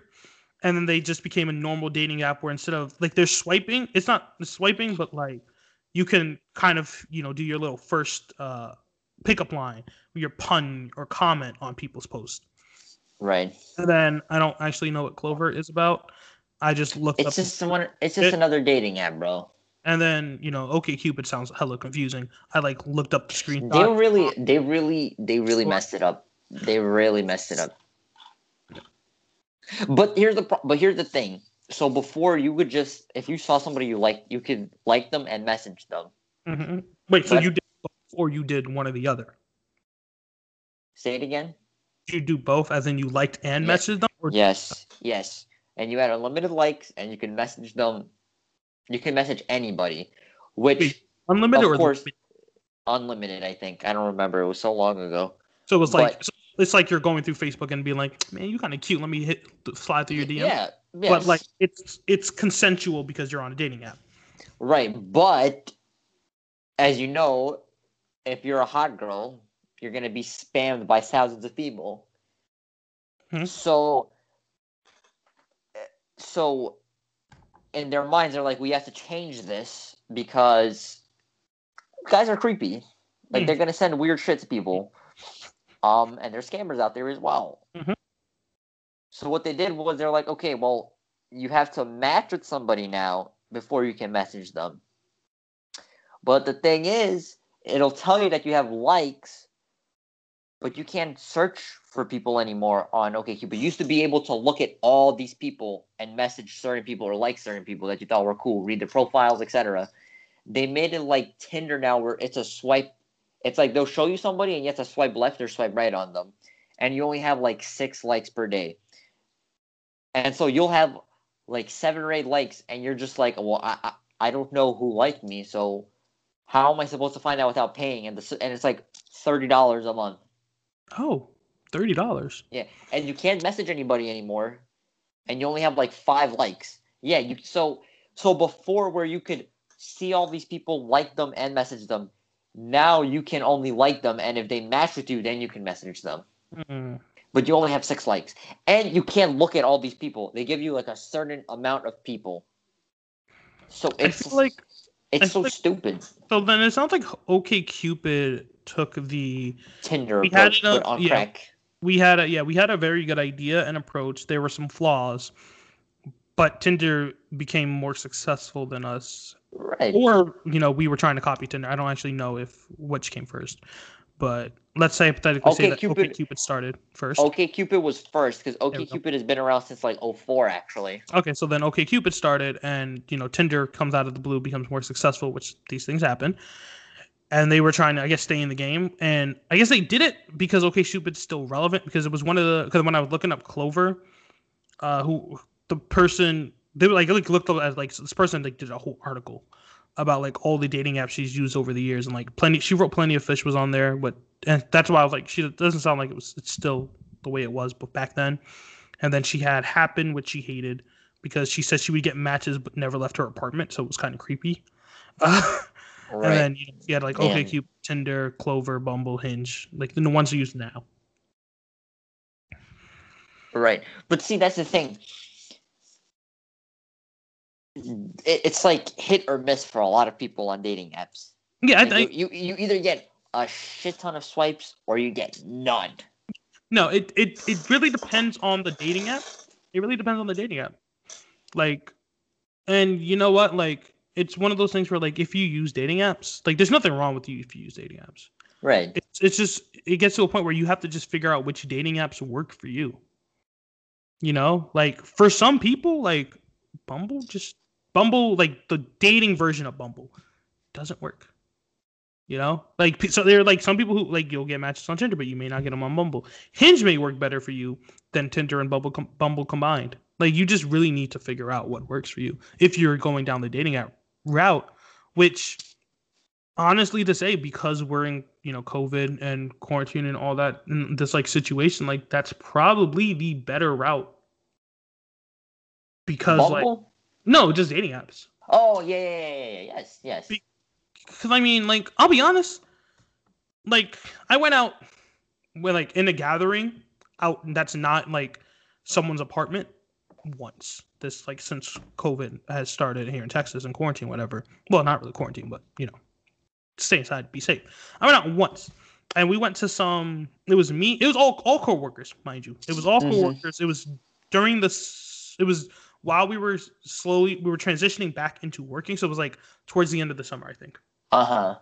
and then they just became a normal dating app where instead of like they're swiping it's not swiping but like you can kind of you know do your little first uh pickup line your pun or comment on people's posts Right. and then i don't actually know what clover is about i just looked It's up just someone. It's just It- another dating app, bro. And then, you know, OK Cupid sounds hella confusing. I like looked up the screen. They really, they really, they really messed it up. They really messed it up. But here's the pro- but here's the thing. So before you would just if you saw somebody you like, you could like them and message them. Mm-hmm. Wait, so you did both or you did one or the other? Say it again. Did you do both as in you liked and Yeah. messaged them? Yes, yes. And you had unlimited likes, and you can message them. You can message anybody, which Wait, unlimited of or course, unlimited. I think I don't remember. It was so long ago. so it was like but- so it's like you're going through Facebook and being like, man, you kind of cute. Let me hit slide through your DM. Yeah, But like it's it's consensual because you're on a dating app. Right, but as you know, if you're a hot girl, you're gonna be spammed by thousands of people. Hmm. So, eh, so in their minds, they're like, we have to change this because guys are creepy. Like Hmm. they're gonna send weird shit to people. Um, and there's scammers out there as well. Mhm. So what they did was they're like, okay, well, you have to match with somebody now before you can message them. But the thing is, it'll tell you that you have likes, but you can't search for people anymore on OkCupid. You used to be able to look at all these people and message certain people or like certain people that you thought were cool, read their profiles, etc. They made it like Tinder now, where it's a swipe. It's like they'll show you somebody and you have to swipe left or swipe right on them, and you only have like six likes per day. And so you'll have like seven or eight likes, and you're just like, well, I I, I don't know who liked me, so how am I supposed to find out without paying? And the and it's like thirty dollars a month. Oh, thirty dollars. Yeah, and you can't message anybody anymore, and you only have like five likes. Yeah, you so so before where you could see all these people like them and message them, now you can only like them, and if they match with you, then you can message them. Mm. But you only have six likes, and you can't look at all these people. They give you like a certain amount of people. So it's like I it's so like- stupid. so. Then it sounds like OK Cupid took the Tinder We had up- on yeah. crack. we had a yeah we had a very good idea and approach there were some flaws but tinder became more successful than us Right. or you know we were trying to copy tinder i don't actually know if which came first but let's say hypothetically say that okay cupid started first OK Cupid was first because we OK. Cupid has been around since like 04 actually. okay so then okay cupid started and you know tinder comes out of the blue becomes more successful which these things happen and they were trying to i guess stay in the game and i guess they did it because okay cupid's still relevant because it was one of the because when i was looking up clover uh who the person they were like, like looked as like this person like did a whole article about like all the dating apps she's used over the years and like plenty she wrote plenty of fish was on there but and that's why i was like she doesn't sound like it was it's still the way it was but back then and then she had Happn which she hated because she said she would get matches but never left her apartment so it was kind of creepy [LAUGHS] uh, Right. and then you know, she had like Man. OkCupid, Tinder, Clover, Bumble, Hinge, like the ones used now. Right. But see, that's the thing. It, it's like hit or miss for a lot of people on dating apps. Yeah, I think you, you you either get a shit ton of swipes or you get none. no, it, it it really depends on the dating app. It really depends on the dating app. Like And you know what? Like, it's one of those things where, like, if you use dating apps, like, there's nothing wrong with you if you use dating apps. Right. It's, it's just, it gets to a point where you have to just figure out which dating apps work for you. You know, like, for some people, like, Bumble just, Bumble, like, the dating version of Bumble doesn't work. You know, like so there are like some people who like you'll get matches on Tinder, but you may not get them on Bumble. Hinge may work better for you than Tinder and Bumble com- Bumble combined. Like you just really need to figure out what works for you if you're going down the dating app route. Which, honestly, to say because we're in you know COVID and quarantine and all that, and this like situation, like that's probably the better route. Because Bumble? like no, just dating apps. Oh yeah, yeah, yeah, yes, yes. Because I mean, like, I'll be honest. Like, I went out with like in a gathering out that's not like someone's apartment once. This like since COVID has started here in Texas and quarantine, whatever. Well, not really quarantine, but you know, stay inside, be safe. I went out once, and we went to some. It was me. It was all all coworkers, mind you. It was all Mhm. coworkers. It was during the. It was while we were slowly we were transitioning back into working. So it was like towards the end of the summer, I think. Uh huh.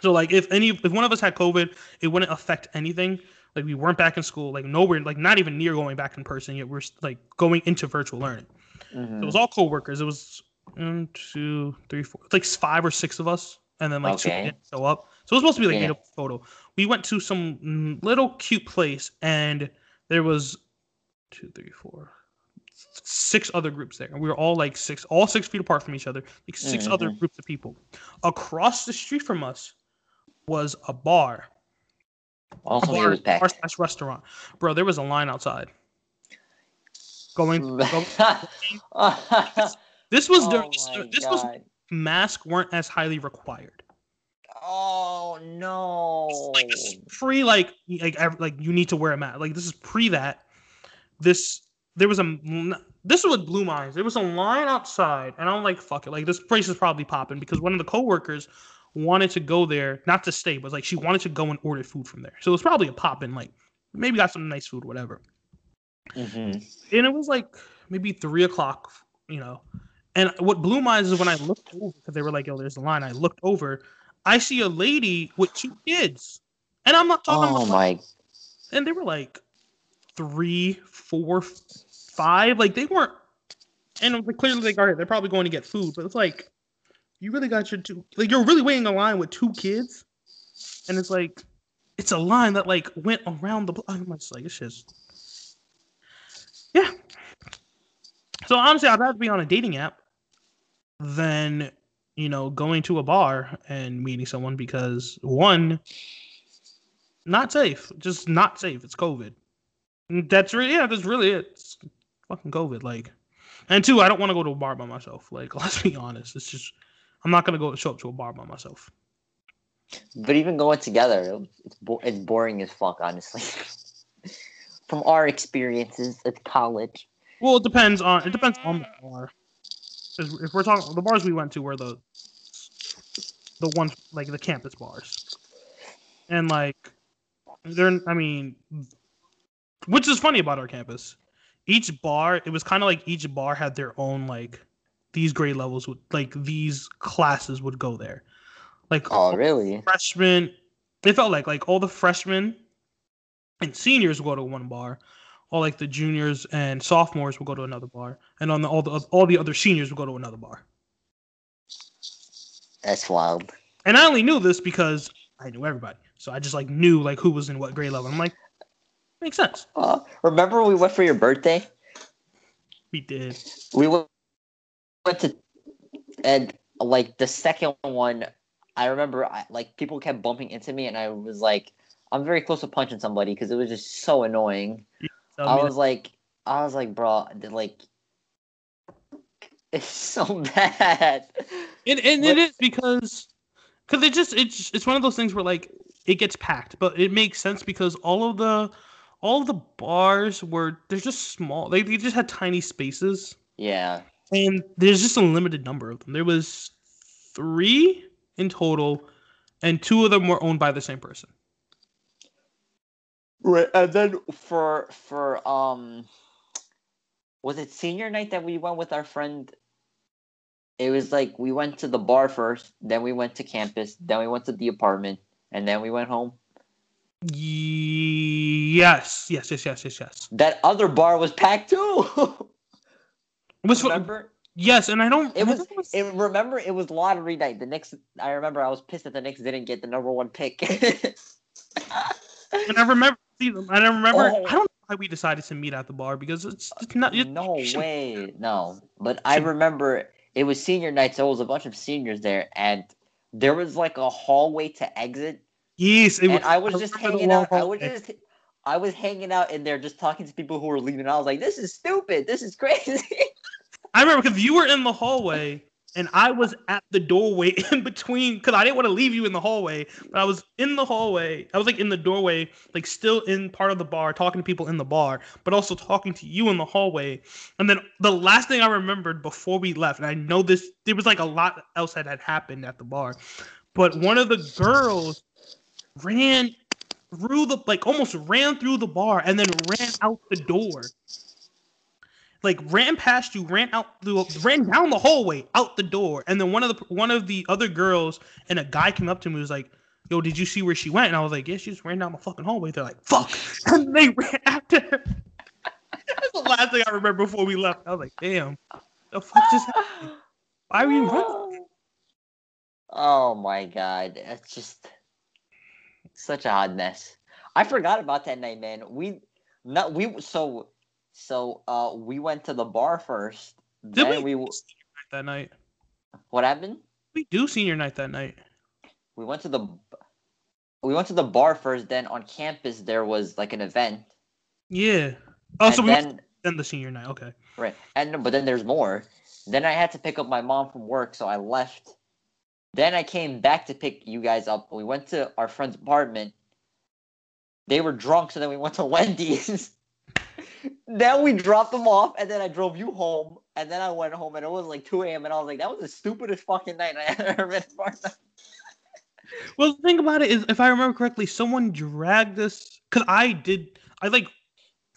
So like if any if one of us had COVID, it wouldn't affect anything. Like we weren't back in school, like nowhere, like not even near going back in person yet. We're like going into virtual learning. Mm-hmm. It was all coworkers. It was one, two, three, four, like five or six of us, and then like two didn't show up. So it was supposed to be like Yeah. eight of photo. We went to some little cute place, and there was two, three, four, six other groups there, and we were all like six, all six feet apart from each other, like 6 other Mhm. groups of people. Across the street from us was a bar, Also, he bar, was bar slash restaurant. Bro, there was a line outside. Going, [LAUGHS] going this was oh during my this was masks weren't as highly required. Oh no. Like this is pre like like like you need to wear a mask. Like this is pre that. This there was a this is what blew my eyes. There was a line outside, and I'm like, fuck it. Like this place is probably popping because one of the coworkers wanted to go there, not to stay, but like she wanted to go and order food from there. So it was probably a popping. Like maybe got some nice food, whatever. Mhm. and it was like maybe three o'clock, you know. And what blew my eyes is when I looked over because they were like, "Yo, there's a line." I looked over, I see a lady with two kids, and I'm not talking Oh about. my. And they were like three, four, five. Like they weren't. And it was like, clearly, like, all right, they're probably going to get food, but it's like, you really got your two. Like you're really waiting a line with two kids, and it's like, it's a line that like went around the block. I'm just like, it's just. Yeah. So honestly, I'd rather be on a dating app than you know going to a bar and meeting someone because one, not safe, just not safe. It's COVID. That's really yeah. That's really it. It's fucking COVID. Like, and two, I don't want to go to a bar by myself. Like, [LAUGHS] let's be honest. It's just I'm not gonna go show up to a bar by myself. But even going together, it's bo- it's boring as fuck, honestly. [LAUGHS] From our experiences at college. Well, it depends on it depends on the bar. If we're talking the bars we went to were the the ones like the campus bars, and like they're I mean, which is funny about our campus. Each bar, it was kind of like each bar had their own like these grade levels would like these classes would go there. Like Oh, really? freshmen, it felt like like all the freshmen and seniors will go to one bar, all like the juniors and sophomores would go to another bar, and on the all the all the other seniors would go to another bar. That's wild. And I only knew this because I knew everybody, so I just like knew like who was in what grade level. I'm like, makes sense. Uh, remember we went for your birthday? We did. We went to, and like the second one, I remember I, like people kept bumping into me, and I was like, I'm very close to punching somebody because it was just so annoying. I was like, I was like, bro, like, it's so [LAUGHS] bad. it, and but- it is because because it just it's it's one of those things where like it gets packed, but it makes sense because all of the all of the bars were they're just small. They, they just had tiny spaces. Yeah. and there's just a limited number of them. There was three in total, and two of them were owned by the same person. Right, and then for for um, was it senior night that we went with our friend? it was like we went to the bar first, then we went to campus, then we went to the apartment, and then we went home. Yes, yes, yes, yes, yes, yes. That other bar was packed too. [LAUGHS] Was remember? yes, and I don't. It was. was- It, remember, it was lottery night. The Knicks. I remember I was pissed that the Knicks didn't get the number one pick. [LAUGHS] and I remember. see, And I remember. Oh. I don't know why we decided to meet at the bar because it's, uh, it's not. It, no way, no. But I remember it was senior night, so there was a bunch of seniors there, and there was like a hallway to exit, Yes, it and I was just hanging out. I was just. I was hanging out in there, just talking to people who were leaving. I was like, "This is stupid. This is [LAUGHS] crazy." I remember because you were in the hallway and I was at the doorway [LAUGHS] in between because I didn't want to leave you in the hallway, but I was in the hallway. I was like in the doorway, like still in part of the bar, talking to people in the bar, but also talking to you in the hallway. And then the last thing I remembered before we left, and I know this, there was like a lot else that had happened at the bar, but one of the girls ran through the like almost ran through the bar and then ran out the door like ran past you, ran out the ran down the hallway out the door, and then one of the one of the other girls and a guy came up to me was like, "Yo, did you see where she went?" And I was like, "Yeah, she just ran down the fucking hallway." They're like, "Fuck," [LAUGHS] and they ran after her. [LAUGHS] That's the last thing I remember before we left. I was like, "Damn, the fuck just happened? Why were you running?" Oh my god, it's just such a hot mess. I forgot about that night, man. We not we so so uh we went to the bar first. Did Then we we, that night? what happened? We do senior night that night. We went to the we went to the bar first. Then on campus there was like an event. Yeah. Oh, and so we then went then the senior night. Okay. right and but then there's more. Then I had to pick up my mom from work, so I left. Then I came back to pick you guys up. We went to our friend's apartment. They were drunk, so then we went to [LAUGHS] Wendy's. then we dropped them off, and then I drove you home, and then I went home, and it was like 2 a.m. And I was like, that was the stupidest fucking night I [LAUGHS] ever been part. Well, the thing about it is, if I remember correctly, someone dragged us because I did. I like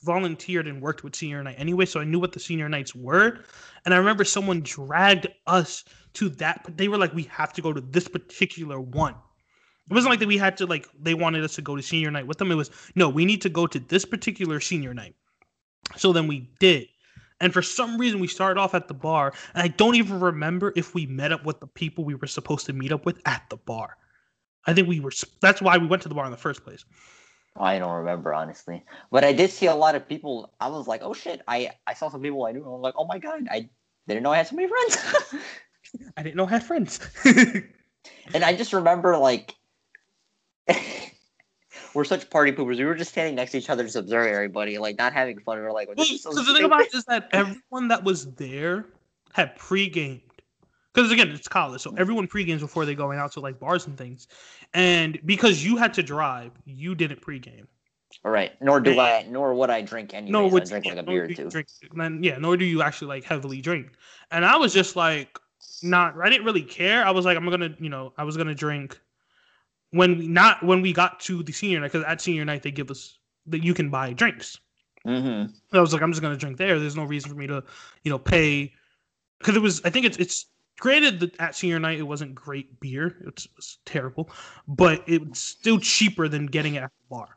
volunteered and worked with senior night anyway, so I knew what the senior nights were. And I remember someone dragged us to that. But they were like, "We have to go to this particular one." It wasn't like that we had to like they wanted us to go to senior night with them. It was no, we need to go to this particular senior night. So then we did. And for some reason, we started off at the bar, and I don't even remember if we met up with the people we were supposed to meet up with at the bar. I think we were. That's why we went to the bar in the first place. I don't remember honestly, but I did see a lot of people. I was like, oh shit! I I saw some people I knew. I was like, oh my god! I didn't know I had so many friends. [LAUGHS] [LAUGHS] I didn't know I had friends. [LAUGHS] and I just remember like. [LAUGHS] We're such party poopers. We were just standing next to each other, just observing everybody, like not having fun. We were like, Well, so the thing about it is that everyone that was there had pre-gamed. Because again, it's college, so everyone pre-games before they going out to like bars and things. And because you had to drive, you didn't pre-game. All right. Nor do I. Nor would I drink anyway. no, I drink yeah, like a beer or do you two. Drink, then, yeah, nor do you actually like heavily drink. And I was just like, not. I didn't really care. I was like, I'm gonna, you know, I was gonna drink when we not when we got to the senior night because at senior night they give us that you can buy drinks. Mm-hmm. I was like, I'm just gonna drink there. There's no reason for me to, you know, pay because it was. I think it's it's granted that at senior night it wasn't great beer. It's, it was terrible, but it's still cheaper than getting it at the bar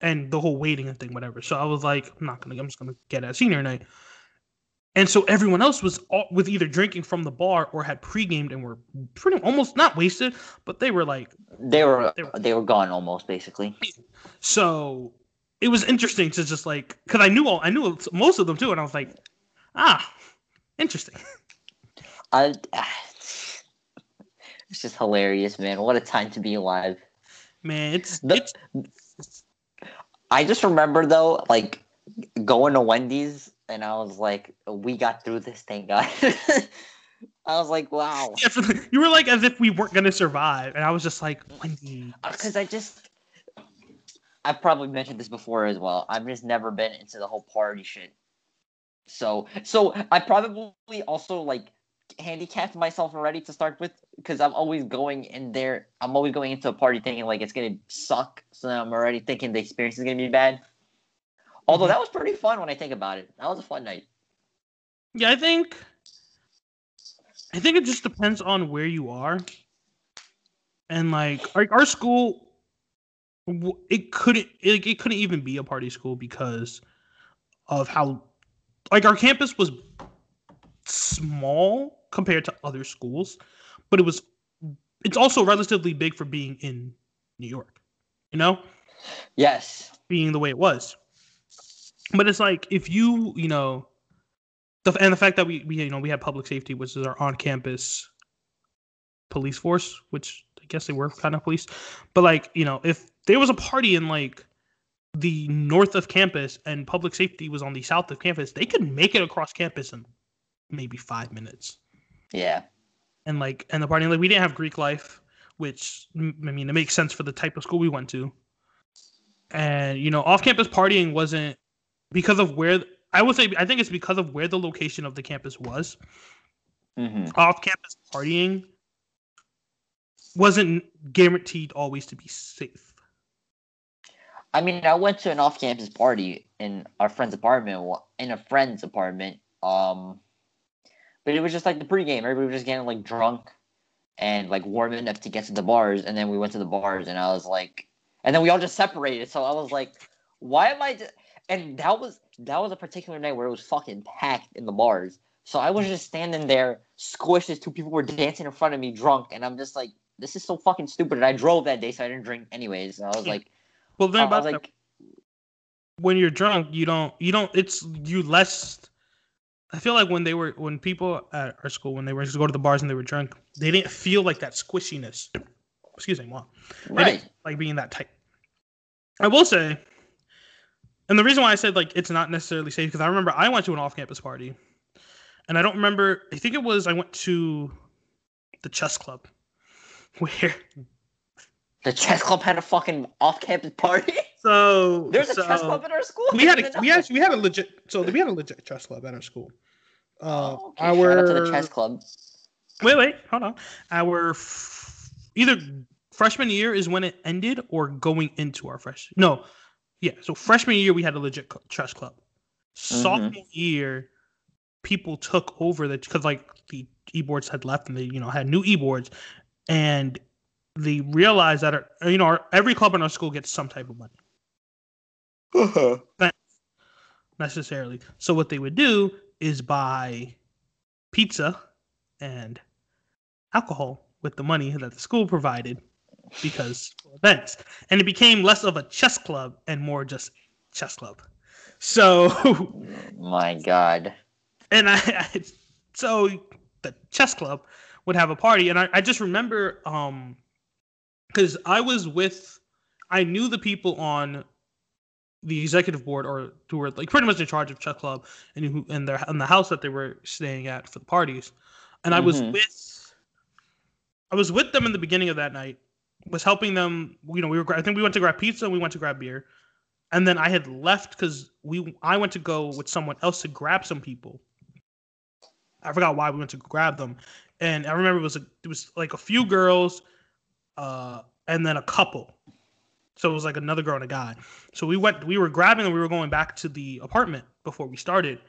and the whole waiting and thing, whatever. So I was like, I'm not gonna. I'm just gonna get at senior night. And so everyone else was all, with either drinking from the bar or had pre-gamed and were pretty almost not wasted, but they were like They were They were- they were gone almost basically. so it was interesting to just like because I knew all I knew most of them too, and I was like, ah, interesting. I, [SIGHS] it's just hilarious, man. What a time to be alive. Man, it's The- it's I just remember though, like going to Wendy's, and I was like, "We got through this, thank God." [LAUGHS] I was like, "Wow," [LAUGHS] yeah, you were like as if we weren't gonna survive, and I was just like, Wendy. Uh, because I just. I've probably mentioned this before as well. I've just never been into the whole party shit. So, so I probably also like handicapped myself already to start with because I'm always going in there. I'm always going into a party thinking like it's gonna suck. So I'm already thinking the experience is gonna be bad. Although Mhm. that was pretty fun when I think about it. That was a fun night. Yeah, I think I think it just depends on where you are. And like our, our school it couldn't it, it couldn't even be a party school because of how like our campus was small compared to other schools, but it was it's also relatively big for being in New York. You know? Yes. being the way it was. But it's like if you, you know, the and the fact that we, we you know we had public safety, which is our on-campus police force, which I guess they were kind of police, but like you know if there was a party in like the north of campus and public safety was on the south of campus, they could make it across campus in maybe five minutes Yeah. and like and the party like we didn't have Greek life, which i mean it makes sense for the type of school we went to. And you know, off-campus partying wasn't because of where I would say I think it's because of where the location of the campus was. hmm Off-campus partying wasn't guaranteed always to be safe. I mean, I went to an off-campus party in our friend's apartment. In a friend's apartment. Um, but it was just like the pregame. Everybody was just getting like drunk and like warming up to get to the bars. And then we went to the bars, and I was like, and then we all just separated. So I was like, why am I? Just... And that was that was a particular night where it was fucking packed in the bars. So I was just standing there, squished as two people were dancing in front of me, drunk, and I'm just like, this is so fucking stupid. And I drove that day, so I didn't drink anyways. And I was hmm. like, Well, the I about like. when you're drunk, you don't you don't it's you less I feel like when they were when people at our school when they were to go to the bars and they were drunk, they didn't feel like that squishiness. Excuse me. They Right. like being that tight. I will say, and the reason why I said like it's not necessarily safe because I remember I went to an off-campus party, and I don't remember. I think it was I went to the chess club, [LAUGHS] where The chess club had a fucking off-campus party. [LAUGHS] so There's a so chess club in our school. we had a, [LAUGHS] we actually we had a legit so we had a legit chess club at our school. Uh, Oh, okay. our Shout out to the chess club. Wait, wait, hold on. Our f- either freshman year is when it ended, or going into our fresh. No, yeah. So freshman year we had a legit chess club. Sophomore year, people took over the because like the e boards had left and they you know had new e boards, and they realized that our, you know our, every club in our school gets some type of money Uh huh. necessarily. So what they would do is buy pizza and alcohol with the money that the school provided because events. And it became less of a chess club and more just chess club. So [LAUGHS] My God. and I, I so the chess club would have a party and I, I just remember um because I was with I knew the people on the executive board or who were like pretty much in charge of chess club and who and their in the house that they were staying at for the parties. And I was Mhm. with I was with them in the beginning of that night, was helping them, you know, we were I think we went to grab pizza and we went to grab beer. And then I had left because we I went to go with someone else to grab some people. I forgot why we went to grab them, and I remember it was a, it was like a few girls, uh, and then a couple. So it was like another girl and a guy. So we went, we were grabbing and we were going back to the apartment before we started,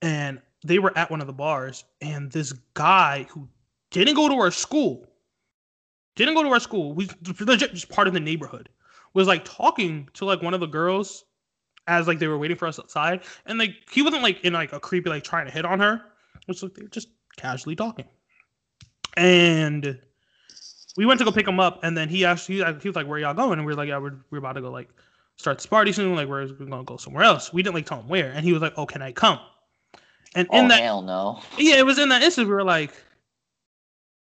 and they were at one of the bars, and this guy who didn't go to our school, didn't go to our school, we legit just part of the neighborhood, was like talking to like one of the girls as like they were waiting for us outside, and like he wasn't like in like a creepy like trying to hit on her. It was like they were just casually talking, and we went to go pick him up, and then he asked he, he was like, "Where y'all going?" And we were like, "Yeah, we're we're about to go like start this party soon. Like we're, we're gonna go somewhere else." We didn't like tell him where, and he was like, "Oh, can I come?" And in Oh that hell no. yeah, it was in that instant we were like,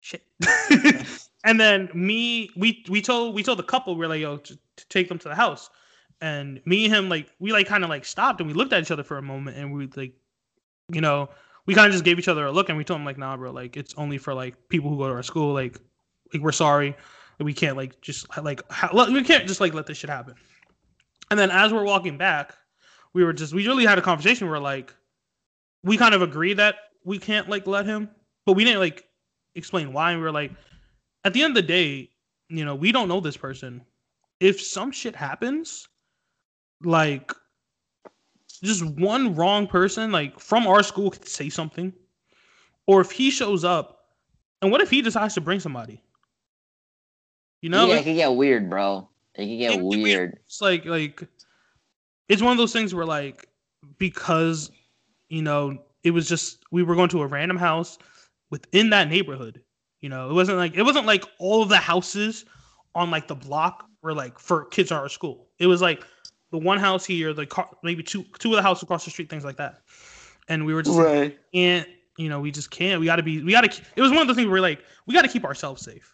shit. [LAUGHS] and then me, we we told we told the couple we were like, yo, to, to take them to the house. And me and him like we like kind of like stopped and we looked at each other for a moment and we like, you know, we kind of just gave each other a look and we told him like, nah, bro, like it's only for like people who go to our school. Like, like we're sorry, we can't like just like ha- we can't just like let this shit happen. And then as we're walking back, we were just we really had a conversation. where like, we kind of agree that we can't like let him, but we didn't like explain why. And we were like, at the end of the day, you know, we don't know this person. If some shit happens, like just one wrong person, like from our school, could say something, or if he shows up And what if he decides to bring somebody? You know, yeah, it- it can get weird, bro. It can get It weird. it's like like it's one of those things where like because you know it was just we were going to a random house within that neighborhood you know it wasn't like it wasn't like all of the houses on like the block were like for kids in our school. It was like the one house here the car maybe two two of the houses across the street things like that. And we were just like, Right. can't you know we just can't. We got to be we got to it was one of the things where like we got to keep ourselves safe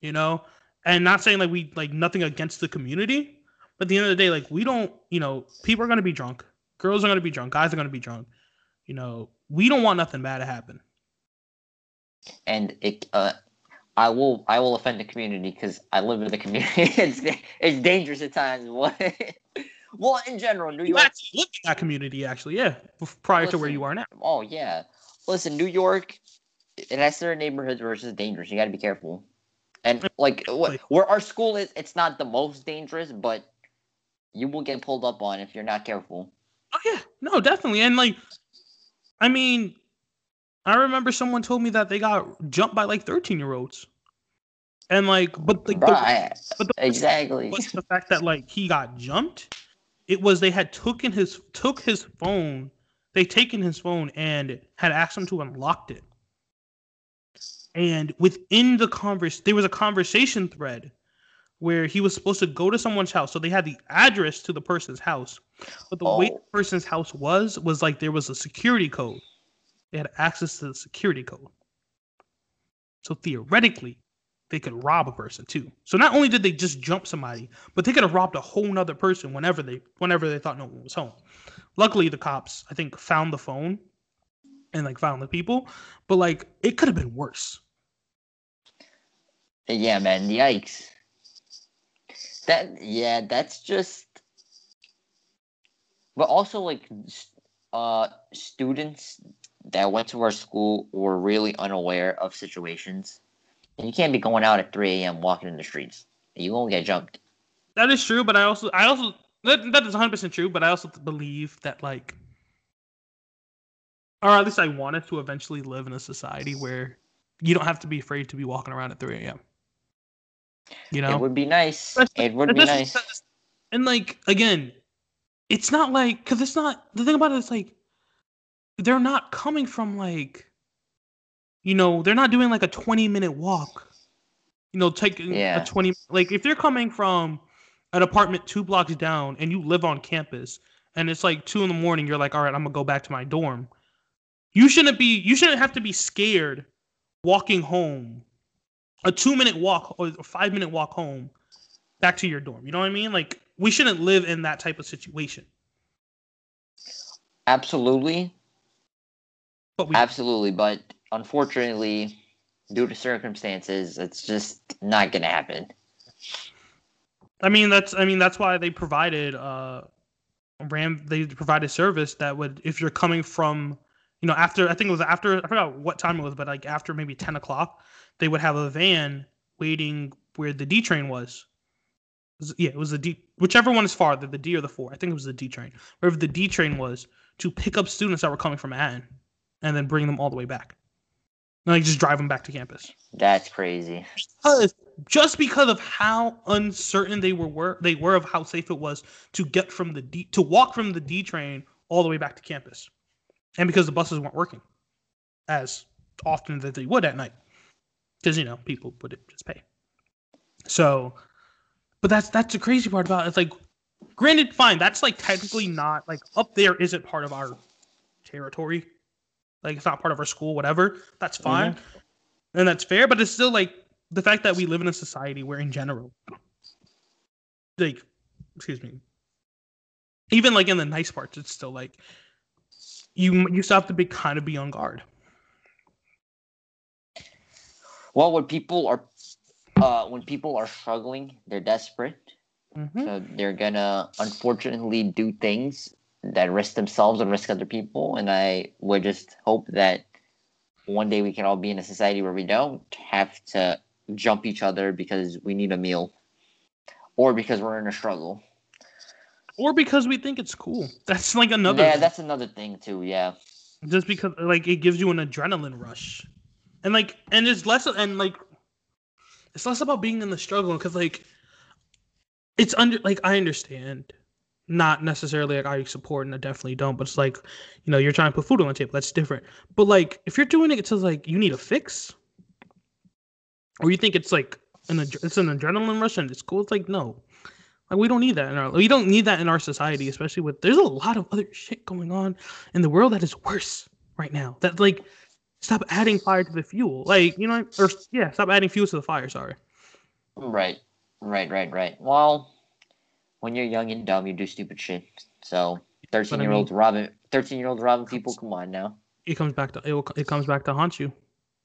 you know? And not saying like we like nothing against the community but at the end of the day like we don't you know people are going to be drunk. Girls are going to be drunk. Guys are going to be drunk. You know we don't want nothing bad to happen and it uh I will I will offend the community because I live in the community. [LAUGHS] it's it's dangerous at times. [LAUGHS] What? well, in general, New you York. live in that community actually yeah prior to where you are now Oh yeah. Listen, New York. It has certain neighborhoods where it's just dangerous. You got to be careful. And like wh- where our school is, it's not the most dangerous, but you will get pulled up on if you're not careful. oh yeah no definitely and like i mean i remember someone told me that they got jumped by like 13 year olds and like but like the, right. but the Exactly. the fact that like he got jumped. It was they had taken his took his phone. They taken his phone and had asked him to unlock it. And within the converse, there was a conversation thread where he was supposed to go to someone's house. So they had the address to the person's house, but the way Oh. the person's house was was like there was a security code. They had access to the security code. So theoretically, they could rob a person too. So not only did they just jump somebody, but they could have robbed a whole nother person whenever they whenever they thought no one was home. Luckily, the cops I think found the phone and like found the people, but like it could have been worse. Yeah, man. Yikes. That yeah, that's just. But also, like, uh, students that went to our school were really unaware of situations, and you can't be going out at three a.m. walking in the streets. You won't get jumped. That is true, but I also I also that, that is 100 percent true, but I also believe that like, or at least I wanted to eventually live in a society where you don't have to be afraid to be walking around at 3 a.m. You know, It would be nice. Especially- It would be nice. And like again, it's not like because it's not the thing about it is like they're not coming from like you know they're not doing like a 20 minute walk. You know taking Yeah. a 20 like if you're coming from an apartment two blocks down and you live on campus and it's like two in the morning you're like all right i'm gonna go back to my dorm. You shouldn't be you shouldn't have to be scared walking home. A two minute walk or a five minute walk home back to your dorm you know what i mean? Like we shouldn't live in that type of situation. Absolutely, but we absolutely. But unfortunately, due to circumstances, it's just not gonna happen. I mean that's I mean that's why they provided uh ram they provided service that would if you're coming from you know after I think it was after I forgot what time it was but like after maybe ten o'clock they would have a van waiting where the D train was. It was- Yeah, it was the D whichever one is farther the D or the four I think it was the D train wherever the D train was to pick up students that were coming from Manhattan and then bring them all the way back. And like just drive them back to campus That's crazy. because just because of how uncertain they were, were they were of how safe it was to get from the D to walk from the D train all the way back to campus, and because the buses weren't working as often that they would at night, because you know people would just pay. So, but that's that's the crazy part about it. It's like, granted, fine, that's like technically not like up there isn't part of our territory, like it's not part of our school, whatever. That's fine and that's fair but it's still like the fact that we live in a society where in general like excuse me even like in the nice parts it's still like you you still have to be kind of be on guard Well, when people are, uh, when people are struggling, they're desperate, mm-hmm. so they're gonna unfortunately do things that risk themselves and risk other people. And I would just hope that one day we can all be in a society where we don't have to jump each other because we need a meal, or because we're in a struggle. or because we think it's cool [LAUGHS] that's like another yeah, that's another thing too. Yeah, just because like it gives you an adrenaline rush and like and it's less and like it's less about being in the struggle because like it's under like I understand not necessarily like I support and I definitely don't, but it's like, you know, you're trying to put food on the table. That's different. But like, if you're doing it to like you need a fix, or you think it's like an it's an adrenaline rush and it's cool, it's like no, like we don't need that in our we don't need that in our society, especially with there's a lot of other shit going on in the world that is worse right now. That like stop adding fire to the fuel, like you know, or yeah, stop adding fuel to the fire. Sorry. Right, right, right, right. Well when you're young and dumb, you do stupid shit. So thirteen year olds robbing thirteen year olds robbing people. Come on now. It comes back to it. Will, it comes back to haunt you.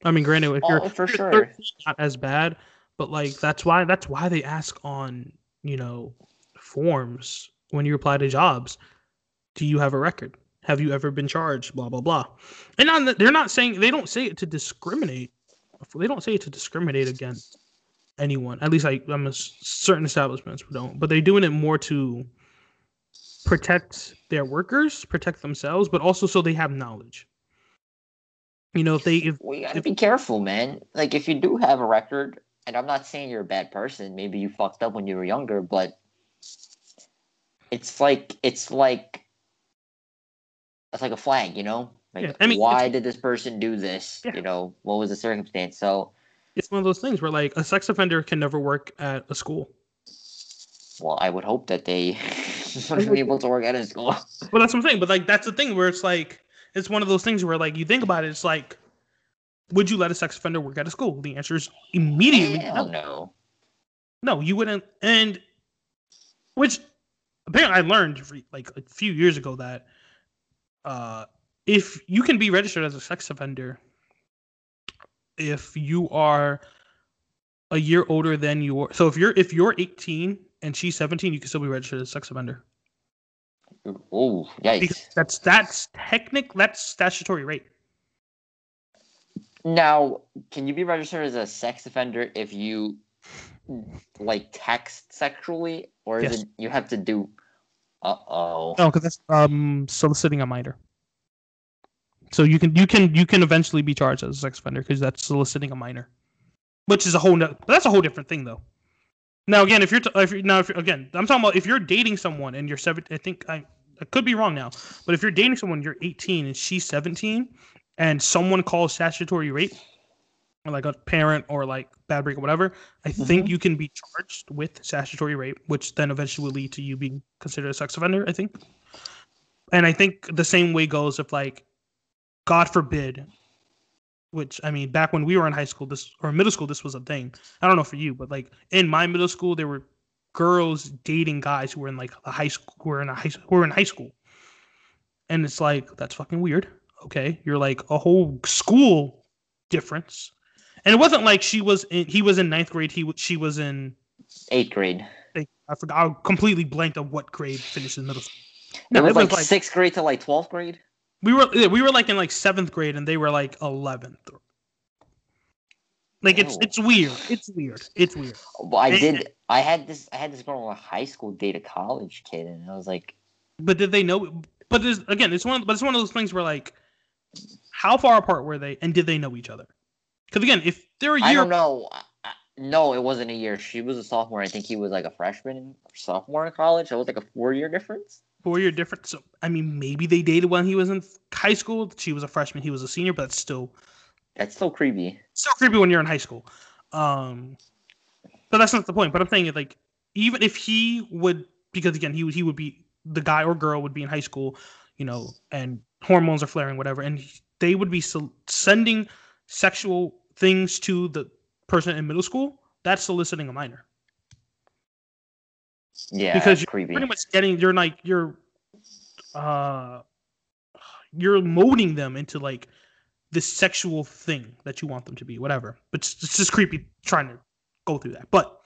I mean, granted, if oh, you're for sure 13, not as bad, but like that's why that's why they ask on you know forms when you apply to jobs. Do you have a record? Have you ever been charged? Blah blah blah. And not, they're not saying they don't say it to discriminate. They don't say it to discriminate against anyone. At least I, I'm a certain establishments don't, but they're doing it more to protect their workers, protect themselves, but also so they have knowledge. You know, if they if we gotta if, be careful, man. Like if you do have a record, and I'm not saying you're a bad person, maybe you fucked up when you were younger, but it's like it's like it's like a flag, you know? Like yeah, I mean, why did this person do this? Yeah. You know, what was the circumstance? So it's one of those things where like a sex offender can never work at a school. Well, I would hope that they [LAUGHS] would be able to work at a school. [LAUGHS] Well, that's what I'm saying. But like that's the thing where it's like it's one of those things where like you think about it, it's like, would you let a sex offender work at a school? The answer is immediately Hell no. No, you wouldn't. And which apparently I learned like a few years ago that uh, if you can be registered as a sex offender if you are a year older than you are. So if you're if you're 18 and she's 17, you can still be registered as a sex offender. Oh, yikes! Because that's that's technic. That's statutory rape. Now, can you be registered as a sex offender if you like text sexually, or is Yes. it you have to do? Uh oh. No, because that's um soliciting a minor. So you can you can you can eventually be charged as a sex offender because that's soliciting a minor, which is a whole no, that's a whole different thing though. Now again, if you're t- if you're, now if you're, again, I'm talking about if you're dating someone and you're seven, I think I I could be wrong now, but if you're dating someone, you're 18 and she's 17, and someone calls statutory rape, or like a parent or like bad break or whatever, I think Mhm. you can be charged with statutory rape, which then eventually will lead to you being considered a sex offender. I think, and I think the same way goes if like, God forbid, which I mean, back when we were in high school, this or middle school, this was a thing. I don't know for you, but like in my middle school, there were girls dating guys who were in like a high school, who were in a high, who were in high school, and it's like that's fucking weird. Okay, you're like a whole school difference, and it wasn't like she was in, he was in ninth grade, he she was in. Eighth grade. I I forgot. I completely blanked on what grade finishes middle school. it was it was like, like- sixth grade to like twelfth grade. We were we were like in like seventh grade, and they were like eleventh. Like it's Ew. it's weird. It's weird. It's weird. Well, I did. I had this. I had this girl in a high school date a college kid, and I was like, But did they know? But there's again, it's one. But it's one of those things where like, how far apart were they, and did they know each other? Because again, if they're a year, I don't know. No, it wasn't a year. She was a sophomore. I think he was like a freshman or sophomore in college. It was like a four year difference. Four year difference. So I mean, maybe they dated when he was in high school. She was a freshman. He was a senior. But it's still That's still creepy. still creepy when you're in high school. Um, but that's not the point. But I'm saying like, even if he would, because again, he would he would be the guy or girl would be in high school, you know, and hormones are flaring, whatever, and he- they would be sol- sending sexual things to the person in middle school. That's soliciting a minor Yeah, because you're creepy. pretty much getting you're like you're, uh, you're molding them into like this sexual thing that you want them to be, whatever. But it's, just creepy trying to go through that. But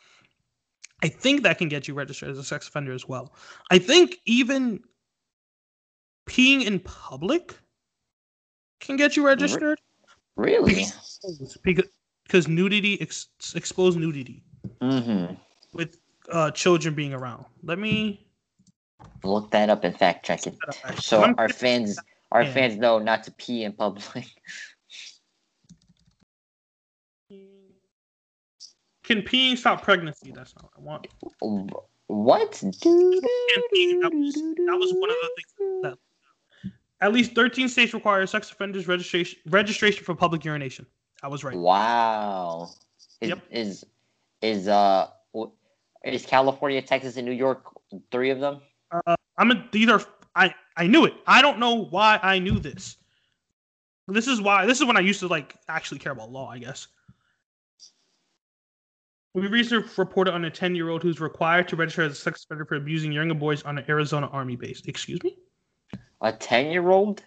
I think that can get you registered as a sex offender as well. I think even peeing in public can get you registered Really? because because, because nudity ex, exposed nudity Mm-hmm. with uh, children being around. Let me. Look that up and fact check it. set up actually. So I'm- our fans, our Yeah. fans know not to pee in public. [LAUGHS] Can peeing stop pregnancy? That's not what I want. What? Peeing, that, was, that was one of the things that. At least 13 states require sex offenders registration registration for public urination. I was right. Wow. Is, Yep. is is uh is California, Texas, and New York three of them? Uh, I'm a, these are I I knew it. I don't know why I knew this. This is why this is when I used to like actually care about law, I guess. We recently reported on a 10 year old who's required to register as a sex offender for abusing younger boys on an Arizona Army base. Excuse me? A ten year old?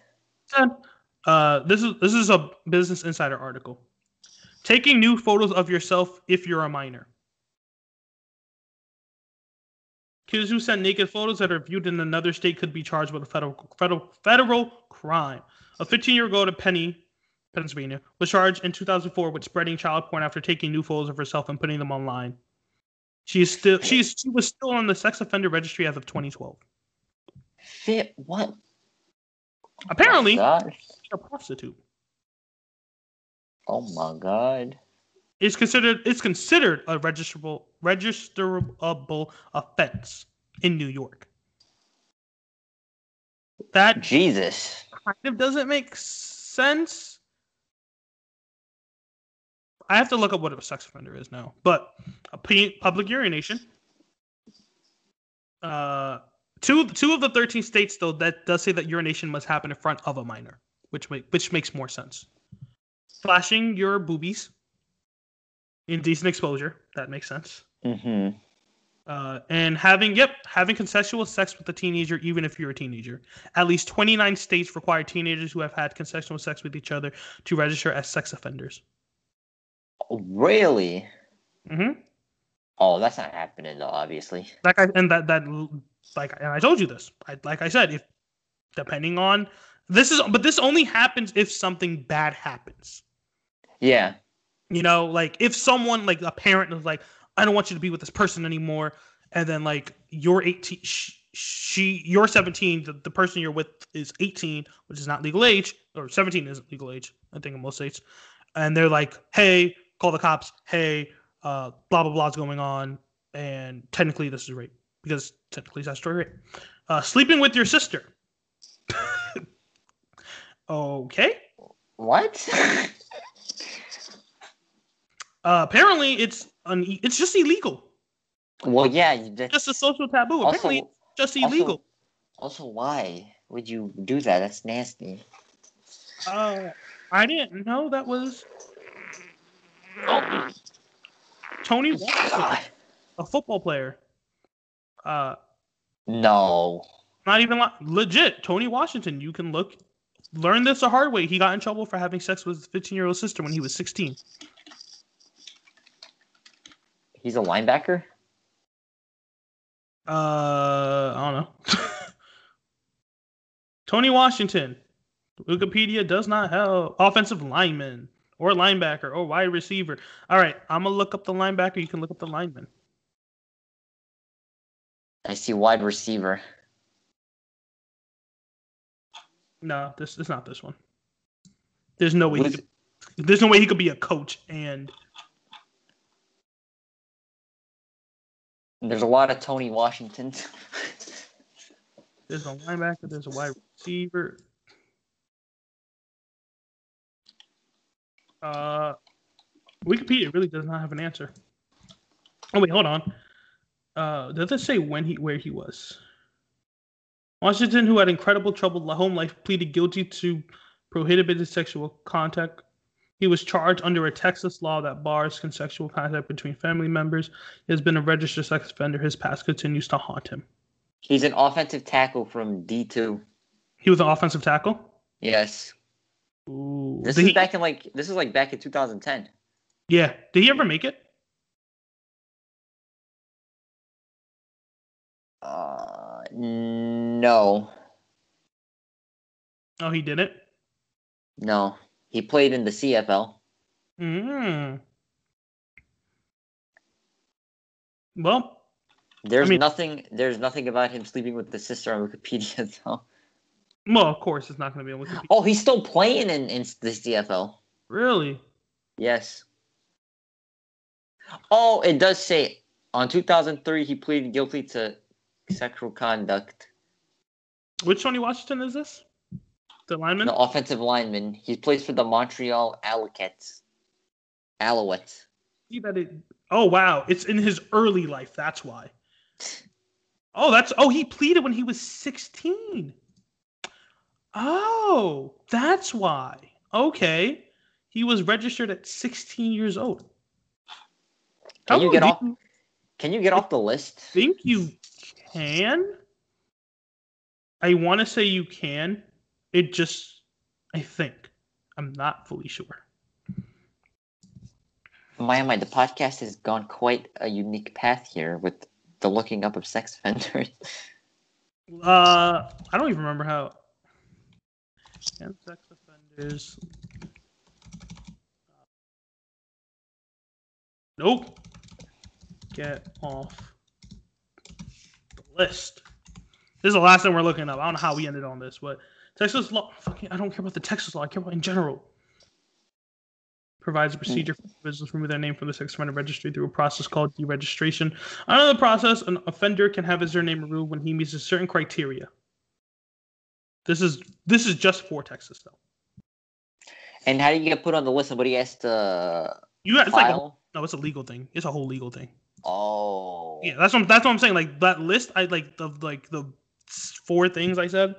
Uh, this is this is a Business Insider article. Taking new photos of yourself if you're a minor. Kids who send naked photos that are viewed in another state could be charged with a federal federal federal crime. A 15-year-old girl to Penny, Pennsylvania, was charged in 2004 with spreading child porn after taking new photos of herself and putting them online. She is still she's she was still on the sex offender registry as of 2012. Fit what? Apparently, oh she's a prostitute. Oh my god. It's considered it's considered a registerable registerable offense in New York. That Jesus. kind of doesn't make sense. I have to look up what a sex offender is now, but public urination. Uh, two two of the thirteen states though that does say that urination must happen in front of a minor, which make, which makes more sense. Flashing your boobies, indecent exposure, that makes sense. Mm-hmm. Uh, and having yep having consensual sex with a teenager even if you're a teenager at least 29 states require teenagers who have had consensual sex with each other to register as sex offenders Really? mm-hmm. Oh, that's not happening though, obviously. like I, and that that like and i told you this I, like i said if depending on this is but this only happens if something bad happens Yeah. you know like if someone like a parent is like i don't want you to be with this person anymore. And then like you're 18 sh- she you're 17 the, the person you're with is 18 which is not legal age or 17 isn't legal age i think in most states. And they're like hey call the cops hey uh blah blah blah's going on. And technically this is rape because technically it's statutory rape. Uh sleeping with your sister. [LAUGHS] Okay. What? [LAUGHS] uh apparently it's un- it's just illegal well, yeah. That's, just a social taboo. Apparently, also, it's just illegal. also, why would you do that? That's nasty. uh, I didn't know that was Tony Washington, God. a football player. Uh, No. not even li- legit. Tony Washington. You can look, learn this the hard way. He got in trouble for having sex with his 15 year old sister when he was 16. He's a linebacker? Uh, I don't know. [LAUGHS] Tony Washington. Wikipedia does not have offensive lineman or linebacker or wide receiver. All right, I'm gonna look up the linebacker. You can look up the lineman. I see wide receiver. No, this is not this one. There's no way. He could, there's no way he could be a coach and There's a lot of Tony Washingtons. there's a linebacker. There's a wide receiver. Uh, Wikipedia really does not have an answer. Oh wait, hold on. Uh, does it say when he where he was? Washington, who had incredible troubled home life, pleaded guilty to prohibited sexual contact. He was charged under a Texas law that bars consensual contact between family members. He has been a registered sex offender. His past continues to haunt him. He's an offensive tackle from D2. He was an offensive tackle. Yes. Ooh. This Did is he- back in like this is like back in 2010. Yeah. Did he ever make it? Uh no. Oh, he didn't. No. He played in the CFL. Mm. Well, There's mean- nothing there's nothing about him sleeping with the sister on Wikipedia [LAUGHS] though. well, of course, it's not going to be on Wikipedia. Oh, he's still playing in, in the CFL. Really? Yes. Oh, it does say on 2003 he pleaded guilty to sexual conduct. Which Tony Washington is this? The lineman? The offensive lineman. He plays for the Montreal Alouettes. Alouettes. See that it. Oh wow, it's in his early life. That's why. [LAUGHS] Oh, that's. Oh, he pleaded when he was 16. Oh, that's why. Okay, he was registered at 16 years old. Can you oh, get do off? Can you get off the list? think you can. I want to say you can. It just, I think. I'm not fully sure. My my, the podcast has gone quite a unique path here with the looking up of sex [LAUGHS] offenders. Uh, I don't even remember how. And sex offenders. Nope. Get off the list. This is the last thing we're looking up. I don't know how we ended on this, but Texas law. Fucking, I don't care about the Texas law. I care about in general. Provides a hmm. procedure for business to remove their name from the sex offender registry through a process called deregistration. Under the process, an offender can have his name removed when he meets a certain criteria. This is this is just for Texas though. and how do you get put on the list? Somebody has to You got it's like a, file. no, it's a legal thing. It's a whole legal thing. oh, Yeah, that's what that's what I'm saying. Like that list, I like the like the four things I said.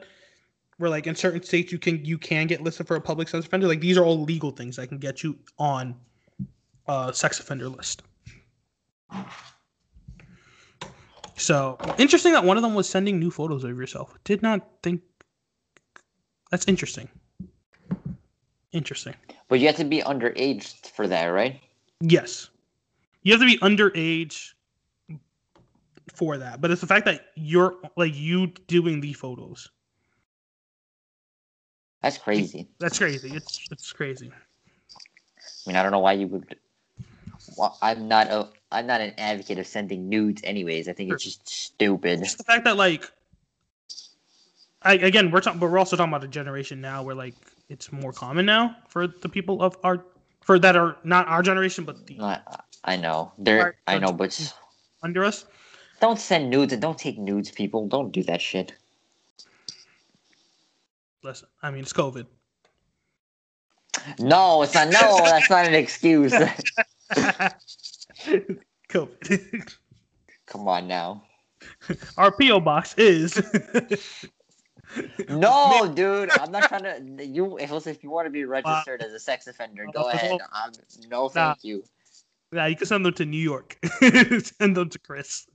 Where like in certain states you can you can get listed for a public sex offender. Like these are all legal things that can get you on a sex offender list. So interesting that one of them was sending new photos of yourself. Did not think that's interesting. Interesting. but you have to be underage for that, right? Yes. You have to be underage for that. But it's the fact that you're like you doing the photos. That's crazy. That's crazy. It's it's crazy. I mean, I don't know why you would. Well, I'm not a. I'm not an advocate of sending nudes, anyways. I think it's just stupid. Just the fact that like I, again, we're talking, but we're also talking about a generation now where like it's more common now for the people of our for that are not our generation but the I, I know. There. Alright, I know, but under us. don't send nudes and don't take nudes, people. Don't do that shit. Listen, I mean it's COVID. No, it's not. No, that's not an excuse. [LAUGHS] COVID. Come on now. Our PO box is No, [LAUGHS] dude, I'm not trying to. You, if you want to be registered as a sex offender, go Uh, ahead. I'm, no, Nah. thank you. Yeah, you can send them to New York. [LAUGHS] send them to Chris.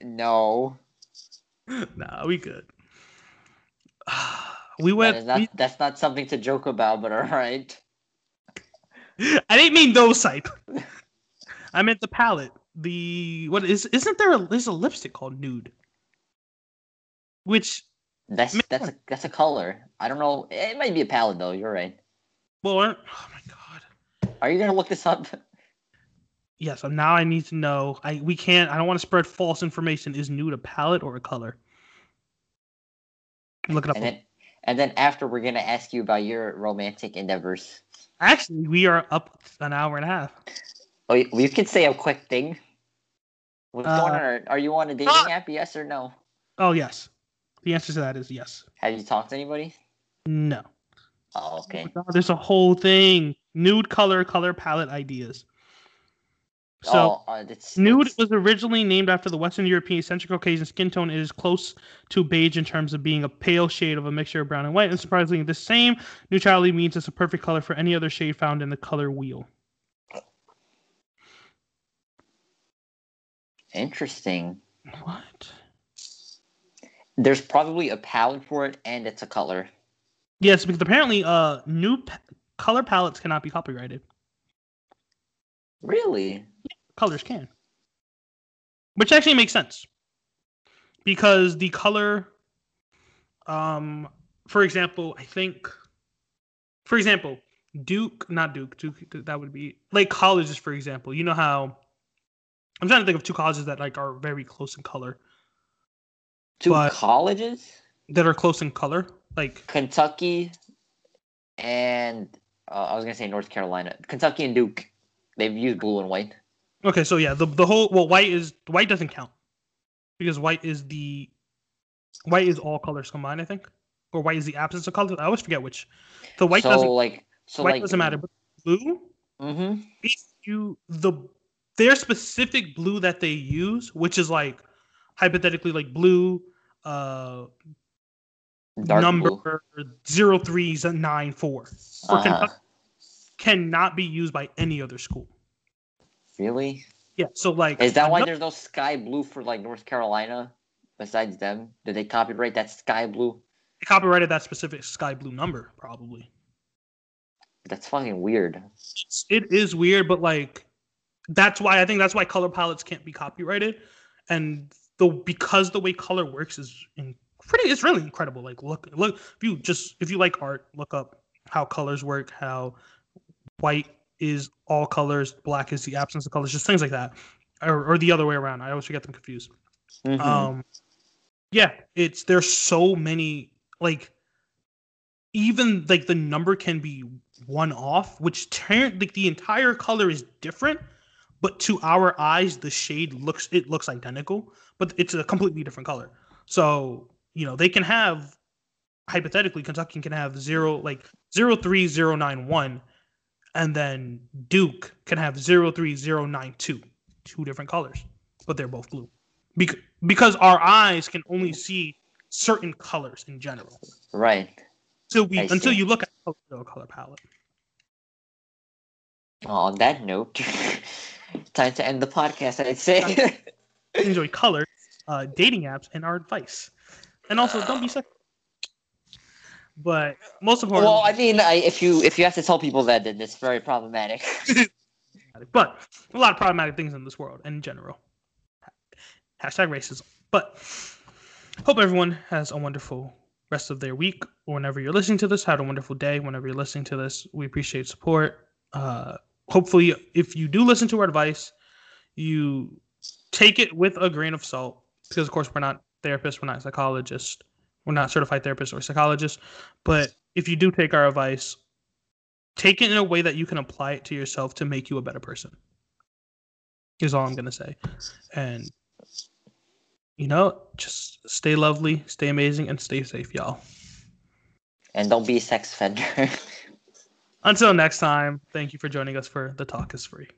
No, Nah, we good. [SIGHS] We went. is not, we- that's not something to joke about. But all right. [LAUGHS] I didn't mean those type. [LAUGHS] I meant the palette. The what is? Isn't there a? There's a lipstick called Nude. Which That's Man. that's a that's a color. I don't know. It might be a palette though. You're right. well, oh my god. Are you gonna look this up? [LAUGHS] Yes. So now I need to know. I we can't. I don't want to spread false information. Is nude a palette or a color? Look it up. And then and then after we're gonna ask you about your romantic endeavors. Actually, we are up an hour and a half. Oh, we could say a quick thing. What's Uh, going on? Are you on a dating ah! app? Yes or no? Oh yes. The answer to that is yes. Have you talked to anybody? No. Oh, okay. Oh God, there's a whole thing. Nude color, color palette ideas. So oh, uh, that's, nude that's- was originally named after the Western European Central Caucasian skin tone. It is close to beige in terms of being a pale shade of a mixture of brown and white. And surprisingly, the same neutrality means it's a perfect color for any other shade found in the color wheel. interesting. What? There's probably a palette for it, and it's a color. Yes, because apparently, uh, new pa- color palettes cannot be copyrighted. Really? colors can. Which actually makes sense. Because the color um for example, I think for example, Duke, not Duke, Duke that would be like colleges for example. You know how I'm trying to think of two colleges that like are very close in color. Two colleges? That are close in color. Like Kentucky and uh, I was gonna say North Carolina. Kentucky and Duke. They've used blue and white. Okay, so yeah, the the whole well, white is white doesn't count because white is the white is all colors combined, I think, or white is the absence of colors. I always forget which. The white so doesn't like so white like doesn't matter, but blue Mm-hmm. if you the their specific blue that they use, which is like hypothetically like blue, uh, Dark number blue. zero three nine four, for Uh-huh. Kentucky, cannot be used by any other school. Really? Yeah, so like Is that why ano- there's no sky blue for like North Carolina? Besides them, did they copyright that sky blue? they copyrighted that specific sky blue number? Probably. That's fucking weird. It is weird, but like that's why I think that's why color palettes can't be copyrighted, and the because the way color works is in, pretty. It's really incredible. Like look, look if you just if you like art, look up how colors work, how white is all colors, black is the absence of colors, just things like that, or, or the other way around. I always get them confused. Mhm. Um, yeah, it's there's so many like even like the number can be one off, which turn like the entire color is different, but to our eyes the shade looks it looks identical, but it's a completely different color. So you know they can have hypothetically Kentucky can have zero like zero three zero nine one, and then Duke can have zero three zero nine two, two different colors, but they're both blue. Bec- because our eyes can only see certain colors in general. right. So we I until see. you look at the color palette. on that note, [LAUGHS] time to end the podcast. I'd say. Enjoy [LAUGHS] color, uh, dating apps, and our advice. And also, don't be [SIGHS] sexual. But most importantly, well, I mean, I, if you if you have to tell people that, then it's very problematic. [LAUGHS] [LAUGHS] but a lot of problematic things in this world in general. Hashtag racism. But hope everyone has a wonderful rest of their week. or Whenever you're listening to this, have a wonderful day. Whenever you're listening to this, we appreciate support. Uh, hopefully, if you do listen to our advice, you take it with a grain of salt because, of course, we're not therapists, we're not psychologists, we're not certified therapists or psychologists. But if you do take our advice, take it in a way that you can apply it to yourself to make you a better person. Is all I'm gonna say. And you know, just stay lovely, stay amazing, and stay safe, y'all. and don't be a sex offender. [LAUGHS] Until next time, thank you for joining us for The Talk is Free.